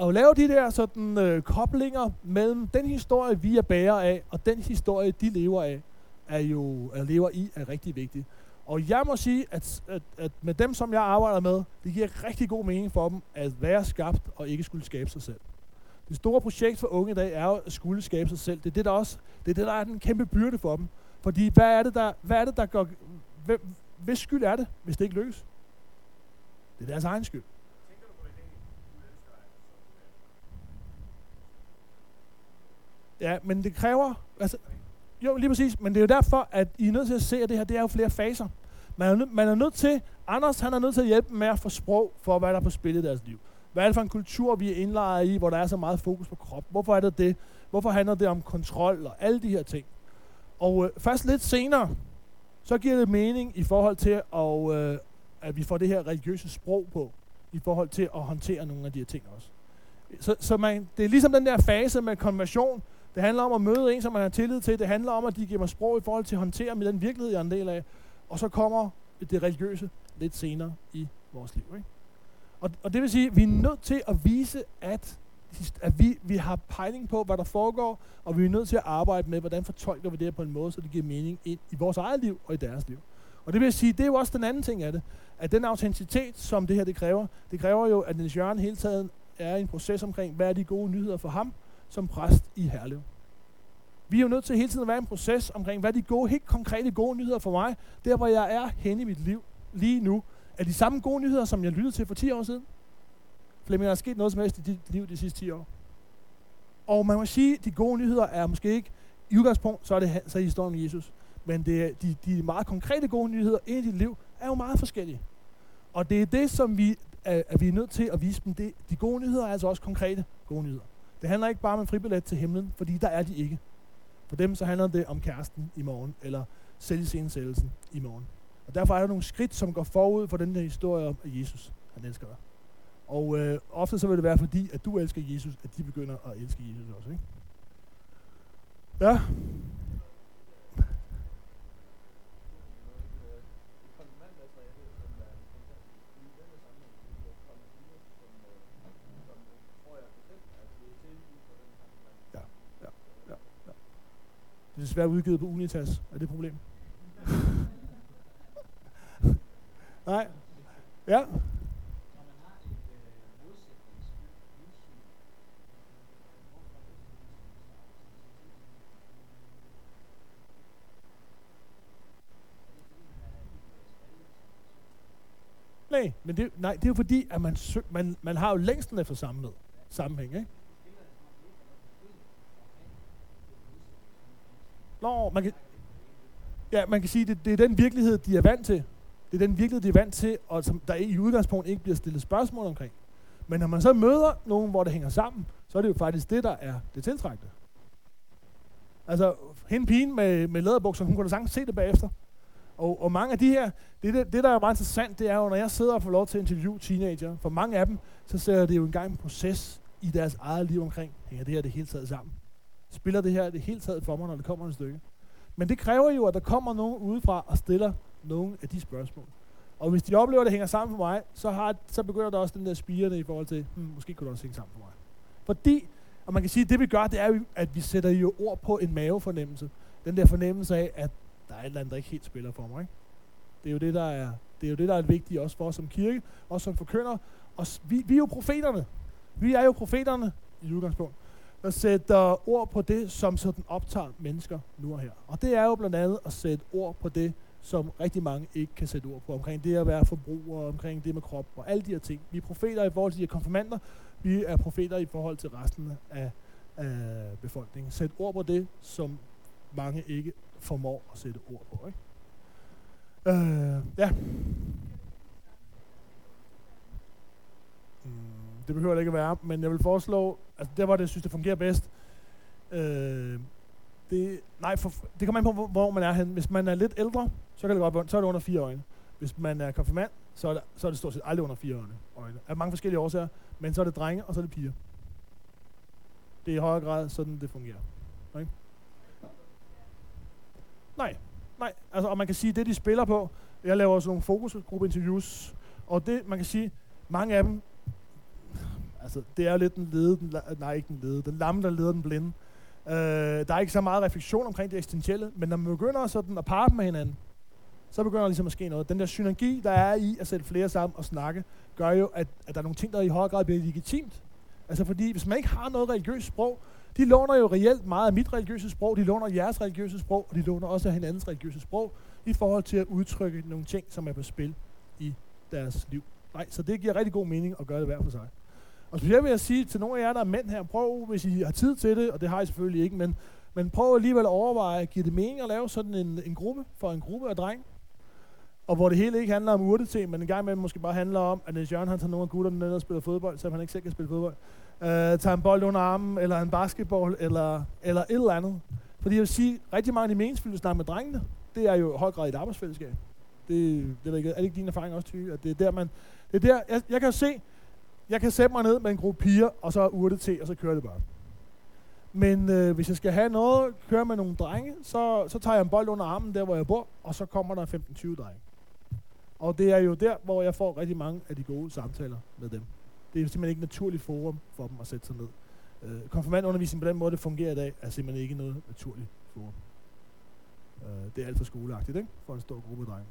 at lave de der sådan øh, koblinger mellem den historie, vi er bærer af, og den historie, de lever af, er jo, er lever i, er rigtig vigtigt. Og jeg må sige, at, at, at med dem, som jeg arbejder med, det giver rigtig god mening for dem at være skabt og ikke skulle skabe sig selv. Det store projekt for unge i dag er jo at skulle skabe sig selv. Det er det, der også, det er det, der er den kæmpe byrde for dem. Fordi hvad er det, der, hvad er det, der går... Hvem, hvis skyld er det, hvis det ikke lykkes? Det er deres egen skyld. Ja, men det kræver... Altså, jo, lige præcis. Men det er jo derfor, at I er nødt til at se, at det her det er jo flere faser. Man er, nød, man er nødt til... Anders, han er nødt til at hjælpe med at få sprog for, hvad der er på spil i deres liv. Hvad er det for en kultur, vi er indlejret i, hvor der er så meget fokus på krop? Hvorfor er det det? Hvorfor handler det om kontrol og alle de her ting? Og øh, først lidt senere, så giver det mening i forhold til, at, øh, at vi får det her religiøse sprog på, i forhold til at håndtere nogle af de her ting også. Så, så man, det er ligesom den der fase med konversion. Det handler om at møde en, som man har tillid til. Det handler om, at de giver mig sprog i forhold til at håndtere med den virkelighed, jeg er en del af. Og så kommer det religiøse lidt senere i vores liv. Ikke? Og, og det vil sige, at vi er nødt til at vise, at, at vi, vi har pejling på, hvad der foregår, og vi er nødt til at arbejde med, hvordan fortolker vi det her på en måde, så det giver mening ind i vores eget liv og i deres liv. Og det vil sige, det er jo også den anden ting af det, at den autenticitet, som det her det kræver, det kræver jo, at Niels Jørgen hele tiden er i en proces omkring, hvad er de gode nyheder for ham som præst i Herlev. Vi er jo nødt til hele tiden at være i en proces omkring, hvad er de gode, helt konkrete gode nyheder for mig, der hvor jeg er henne i mit liv lige nu, er de samme gode nyheder, som jeg lyttede til for 10 år siden? Flemming, der er sket noget som helst i dit liv de sidste 10 år. Og man må sige, at de gode nyheder er måske ikke, i udgangspunkt, så er det så er historien om Jesus. Men det, de, de meget konkrete gode nyheder ind i dit liv, er jo meget forskellige. Og det er det, som vi er, er vi er nødt til at vise dem. Det, de gode nyheder er altså også konkrete gode nyheder. Det handler ikke bare om en fribillet til himlen, fordi der er de ikke. For dem så handler det om kæresten i morgen, eller selvsensættelsen i morgen. Og derfor er der nogle skridt, som går forud for den her historie om, at Jesus, han elsker dig. Og øh, ofte så vil det være fordi, at du elsker Jesus, at de begynder at elske Jesus også. Ikke? Ja, Det er desværre udgivet på Unitas. Er det et problem? Nej. Ja. Nej, men det, nej, det er jo fordi, at man, man, man har jo længsten efter samlet sammenhæng, ikke? Nå, man kan, ja, man kan sige, det, det er den virkelighed, de er vant til. Det er den virkelighed, de er vant til, og som der i udgangspunkt ikke bliver stillet spørgsmål omkring. Men når man så møder nogen, hvor det hænger sammen, så er det jo faktisk det, der er det tiltrækkende. Altså, hende pigen med, med læderbukser, hun kunne da sagtens se det bagefter. Og, og mange af de her, det, det, det der er meget interessant, det er jo, når jeg sidder og får lov til at interviewe teenager, for mange af dem, så ser det jo engang en proces i deres eget liv omkring, hænger det her det hele taget sammen? Spiller det her det hele taget for mig, når det kommer et stykke? Men det kræver jo, at der kommer nogen udefra og stiller nogle af de spørgsmål. Og hvis de oplever, at det hænger sammen for mig, så, har, så begynder der også den der spirende i forhold til, hmm, måske kunne det også hænge sammen for mig. Fordi, og man kan sige, at det vi gør, det er at vi sætter jo ord på en mavefornemmelse. Den der fornemmelse af, at der er et eller andet, der ikke helt spiller for mig. Ikke? Det er jo det, der er, det er jo det, der er vigtigt også for os som kirke, og som forkynder. Og vi, vi er jo profeterne. Vi er jo profeterne i udgangspunkt, at sætter øh, ord på det, som sådan optager mennesker nu og her. Og det er jo blandt andet at sætte ord på det, som rigtig mange ikke kan sætte ord på, omkring det at være forbruger, omkring det med krop og alle de her ting. Vi er profeter i forhold til de her konfirmander, vi er profeter i forhold til resten af, af befolkningen. Sæt ord på det, som mange ikke formår at sætte ord på. Ikke? Øh, ja. Mm, det behøver det ikke at være, men jeg vil foreslå, altså der hvor det jeg synes, det fungerer bedst, øh, det, nej, for, det kommer an på, hvor- hvor man er hen. Hvis man er lidt ældre, så kan det godt være, så er det under fire øjne. Hvis man er konfirmand, så er det, så er det stort set aldrig under fire øjne. øjne. Af mange forskellige årsager, men så er det drenge, og så er det piger. Det er i højere grad sådan, det fungerer. Ikke? Nej, nej. Altså, og man kan sige, det de spiller på, jeg laver sådan nogle fokusgruppeinterviews, og det, man kan sige, mange af dem, altså, det er lidt den lede, den, nej, ikke den lede, den lamme, der leder den blinde. Øh, der er ikke så meget refleksion omkring det eksistentielle, men når man begynder sådan at parre med hinanden, så begynder der ligesom at ske noget. Den der synergi, der er i at sætte flere sammen og snakke, gør jo, at, at der er nogle ting, der i højere grad bliver legitimt. Altså fordi, hvis man ikke har noget religiøst sprog, de låner jo reelt meget af mit religiøse sprog, de låner jeres religiøse sprog, og de låner også af hinandens religiøse sprog, i forhold til at udtrykke nogle ting, som er på spil i deres liv. Nej, så det giver rigtig god mening at gøre det hver for sig. Og specielt vil jeg sige til nogle af jer, der er mænd her, prøv, hvis I har tid til det, og det har I selvfølgelig ikke, men, men prøv alligevel at overveje, giver det mening at lave sådan en, en gruppe for en gruppe af drenge? Og hvor det hele ikke handler om urtete, men en gang imellem måske bare handler om, at Niels Jørgen han tager nogle af gutterne ned og spiller fodbold, selvom han ikke selv kan spille fodbold. Uh, tager en bold under armen, eller en basketball, eller, eller et eller andet. Fordi jeg vil sige, rigtig mange af de meningsfulde snakker med drengene, det er jo i høj grad et arbejdsfællesskab. Det, det ved jeg ikke, er det ikke din erfaring også, Tyge? At det er der, man... Det er der, jeg, jeg kan jo se, jeg kan sætte mig ned med en gruppe piger, og så urte til, og så kører det bare. Men øh, hvis jeg skal have noget, køre med nogle drenge, så, så tager jeg en bold under armen, der hvor jeg bor, og så kommer der 15-20 drenge. Og det er jo der, hvor jeg får rigtig mange af de gode samtaler med dem. Det er jo simpelthen ikke et naturligt forum for dem at sætte sig ned. Øh, konfirmandundervisning på den måde, det fungerer i dag, er simpelthen ikke noget naturligt forum. Øh, det er alt for skoleagtigt, ikke? For en stor gruppe drenge.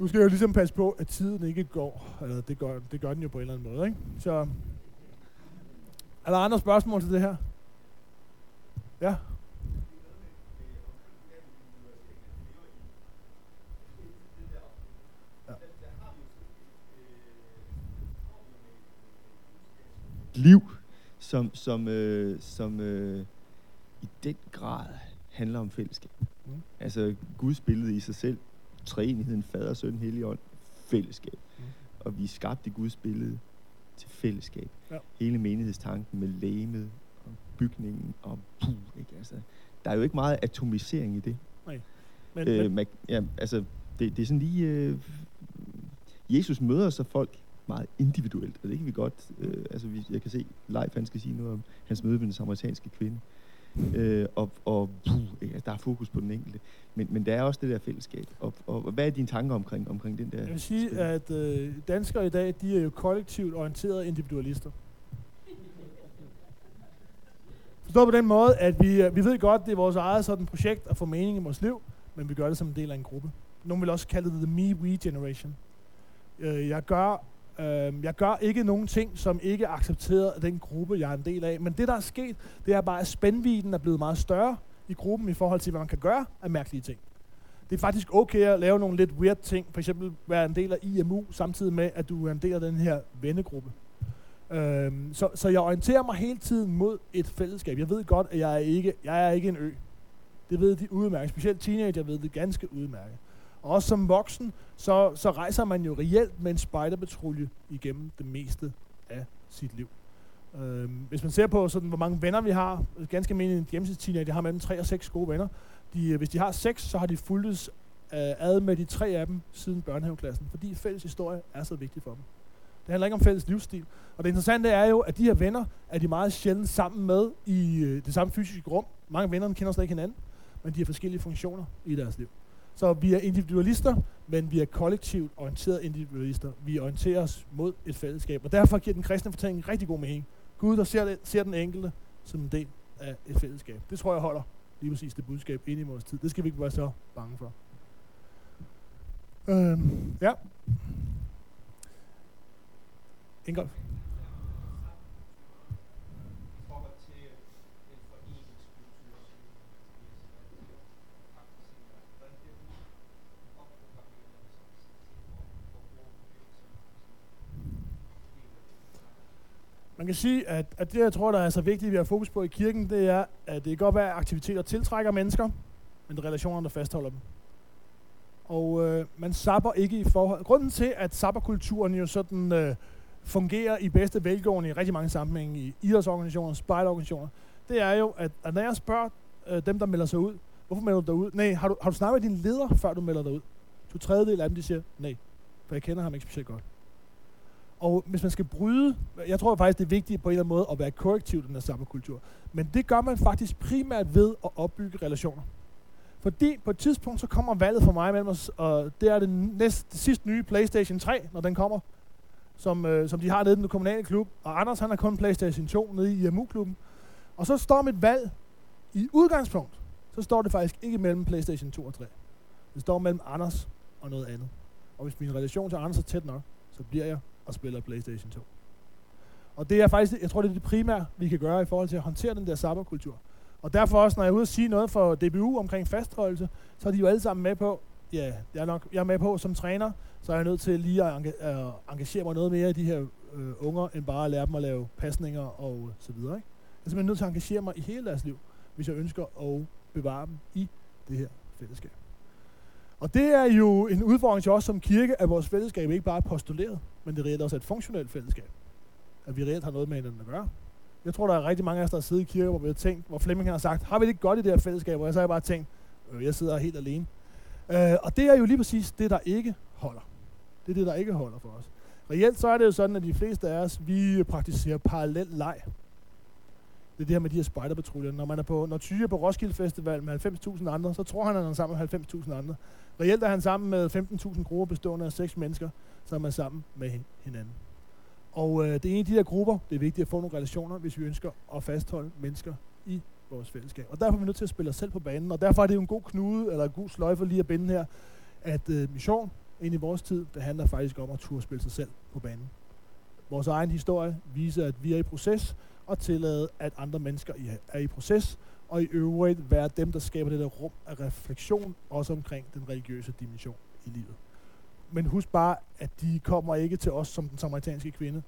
Nu skal jeg jo ligesom passe på, at tiden ikke går. Eller det gør, det gør den jo på en eller anden måde, ikke? Så er der andre spørgsmål til det her? Ja? liv, som, som, øh, som øh, i den grad handler om fællesskab. Mm. Altså Guds billede i sig selv, treenigheden, fader, søn, helligånd, fællesskab. Mm. Og vi er skabt i Guds billede til fællesskab. Ja. Hele menighedstanken med lægemet og bygningen og puh, ikke? Altså, der er jo ikke meget atomisering i det. Men, Øh, men, man, ja, altså, det, det er sådan lige... Øh, Jesus møder så folk meget individuelt, og det kan vi godt... Øh, altså, vi, jeg kan se, Leif han skal sige noget om hans møde med den samaritanske kvinde. Øh, og og puh, ikke, altså, der er fokus på den enkelte. Men, men der er også det der fællesskab. Og, og, og hvad er dine tanker omkring, omkring den der... jeg vil sige, spil? at øh, danskere i dag, de er jo kollektivt orienterede individualister. Forstået på den måde, at vi, øh, vi ved godt, det er vores eget sådan projekt at få mening i vores liv, men vi gør det som en del af en gruppe. Nogle vil også kalde det the me-we generation. Øh, jeg, gør, øh, jeg gør ikke nogen ting, som ikke er accepteret af den gruppe, jeg er en del af. Men det, der er sket, det er bare, at spændviden er blevet meget større i gruppen i forhold til, hvad man kan gøre af mærkelige ting. Det er faktisk okay at lave nogle lidt weird ting. For eksempel være en del af IMU, samtidig med, at du er en del af den her vennegruppe. Øhm, så, så jeg orienterer mig hele tiden mod et fællesskab. Jeg ved godt, at jeg er ikke, jeg er ikke en ø. Det ved de udmærket. Specielt teenager ved det ganske udmærket. Og også som voksen, så, så rejser man jo reelt med en spejderpatrulje igennem det meste af sit liv. Øh, hvis man ser på, sådan, hvor mange venner vi har, ganske almindelige en gennemsnitsteenager, de har mellem 3 og 6 gode venner. De, øh, hvis de har 6, så har de fuldtes øh, ad med de tre af dem siden børnehaveklassen, fordi fælles historie er så vigtig for dem. Det handler ikke om fælles livsstil. Og det interessante er jo, at de her venner er de meget sjældent sammen med i øh, det samme fysiske rum. Mange af vennerne kender slet ikke hinanden, men de har forskellige funktioner i deres liv. Så vi er individualister, men vi er kollektivt orienterede individualister. Vi orienterer os mod et fællesskab, og derfor giver den kristne fortælling rigtig god mening. Gud, der ser, det, ser den enkelte som en del af et fællesskab. Det tror jeg holder lige præcis det budskab ind i vores tid. Det skal vi ikke være så bange for. Øhm, ja. Ingolf. Man kan sige, at, at det, jeg tror, der er så vigtigt, at vi har fokus på i kirken, det er, at det kan godt være, at aktiviteter tiltrækker mennesker, men det er relationerne, der fastholder dem. Og øh, man sapper ikke i forhold... Grunden til, at sapperkulturen jo sådan øh, fungerer i bedste velgående i rigtig mange sammenhænge, i idrætsorganisationer, spejlorganisationer, det er jo, at, at når jeg spørger øh, dem, der melder sig ud, hvorfor melder du dig ud? Nej, har du, har du snakket med din leder, før du melder dig ud? To tredjedel af dem, de siger, nej, for jeg kender ham ikke specielt godt. Og hvis man skal bryde, jeg tror faktisk, det er vigtigt på en eller anden måde at være korrektiv i den her sabbatkultur. Men det gør man faktisk primært ved at opbygge relationer. Fordi på et tidspunkt, så kommer valget for mig mellem os, og det er det, næste, det sidste nye PlayStation 3, når den kommer, som, øh, som de har nede i den kommunale klub. Og Anders, han har kun PlayStation 2 nede i IMU-klubben. Og så står mit valg i udgangspunkt, så står det faktisk ikke mellem PlayStation 2 og 3. Det står mellem Anders og noget andet. Og hvis min relation til Anders er tæt nok, så bliver jeg og spiller PlayStation 2. Og det er faktisk, jeg tror, det er det primære, vi kan gøre i forhold til at håndtere den der sabberkultur. Og derfor også, når jeg er ude og sige noget for DBU omkring fastholdelse, så er de jo alle sammen med på, ja, jeg er, nok, jeg er med på som træner, så er jeg nødt til lige at engagere mig noget mere i de her øh, unger, end bare at lære dem at lave pasninger og så videre. Ikke? Jeg er simpelthen nødt til at engagere mig i hele deres liv, hvis jeg ønsker at bevare dem i det her fællesskab. Og det er jo en udfordring til os som kirke, at vores fællesskab ikke bare er postuleret, men det reelt også er et funktionelt fællesskab. At vi reelt har noget med hinanden at gøre. Jeg tror, der er rigtig mange af os, der har siddet i kirke, hvor vi har tænkt, hvor Flemming har sagt, har vi det ikke godt i det her fællesskab? Og jeg så har jeg bare tænkt, øh, jeg sidder helt alene. Øh, og det er jo lige præcis det, der ikke holder. Det er det, der ikke holder for os. Reelt så er det jo sådan, at de fleste af os, vi praktiserer parallel leg. Det er det her med de her spejderpatruljer. Når man er på, når Tyge er på Roskilde Festival med 90.000 andre, så tror han, at han er sammen med 90.000 andre. Reelt er han sammen med 15.000 grupper bestående af seks mennesker, som er sammen med hinanden. Og øh, det er en af de her grupper, det er vigtigt at få nogle relationer, hvis vi ønsker at fastholde mennesker i vores fællesskab. Og derfor er vi nødt til at spille os selv på banen, og derfor er det jo en god knude, eller en god sløjfe lige at binde her, at øh, mission ind i vores tid, det handler faktisk om at turde spille sig selv på banen. Vores egen historie viser, at vi er i proces, og tillade, at andre mennesker er i proces, og i øvrigt være dem, der skaber det der rum af refleksion, også omkring den religiøse dimension i livet. Men husk bare, at de kommer ikke til os som den samaritanske kvinde.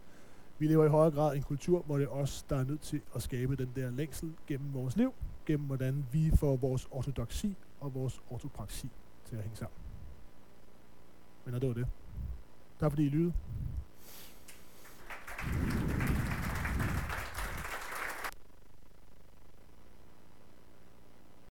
Vi lever i højere grad i en kultur, hvor det er os, der er nødt til at skabe den der længsel gennem vores liv, gennem hvordan vi får vores ortodoksi og vores ortopraksi til at hænge sammen. Men det var det. Tak fordi I lyttede.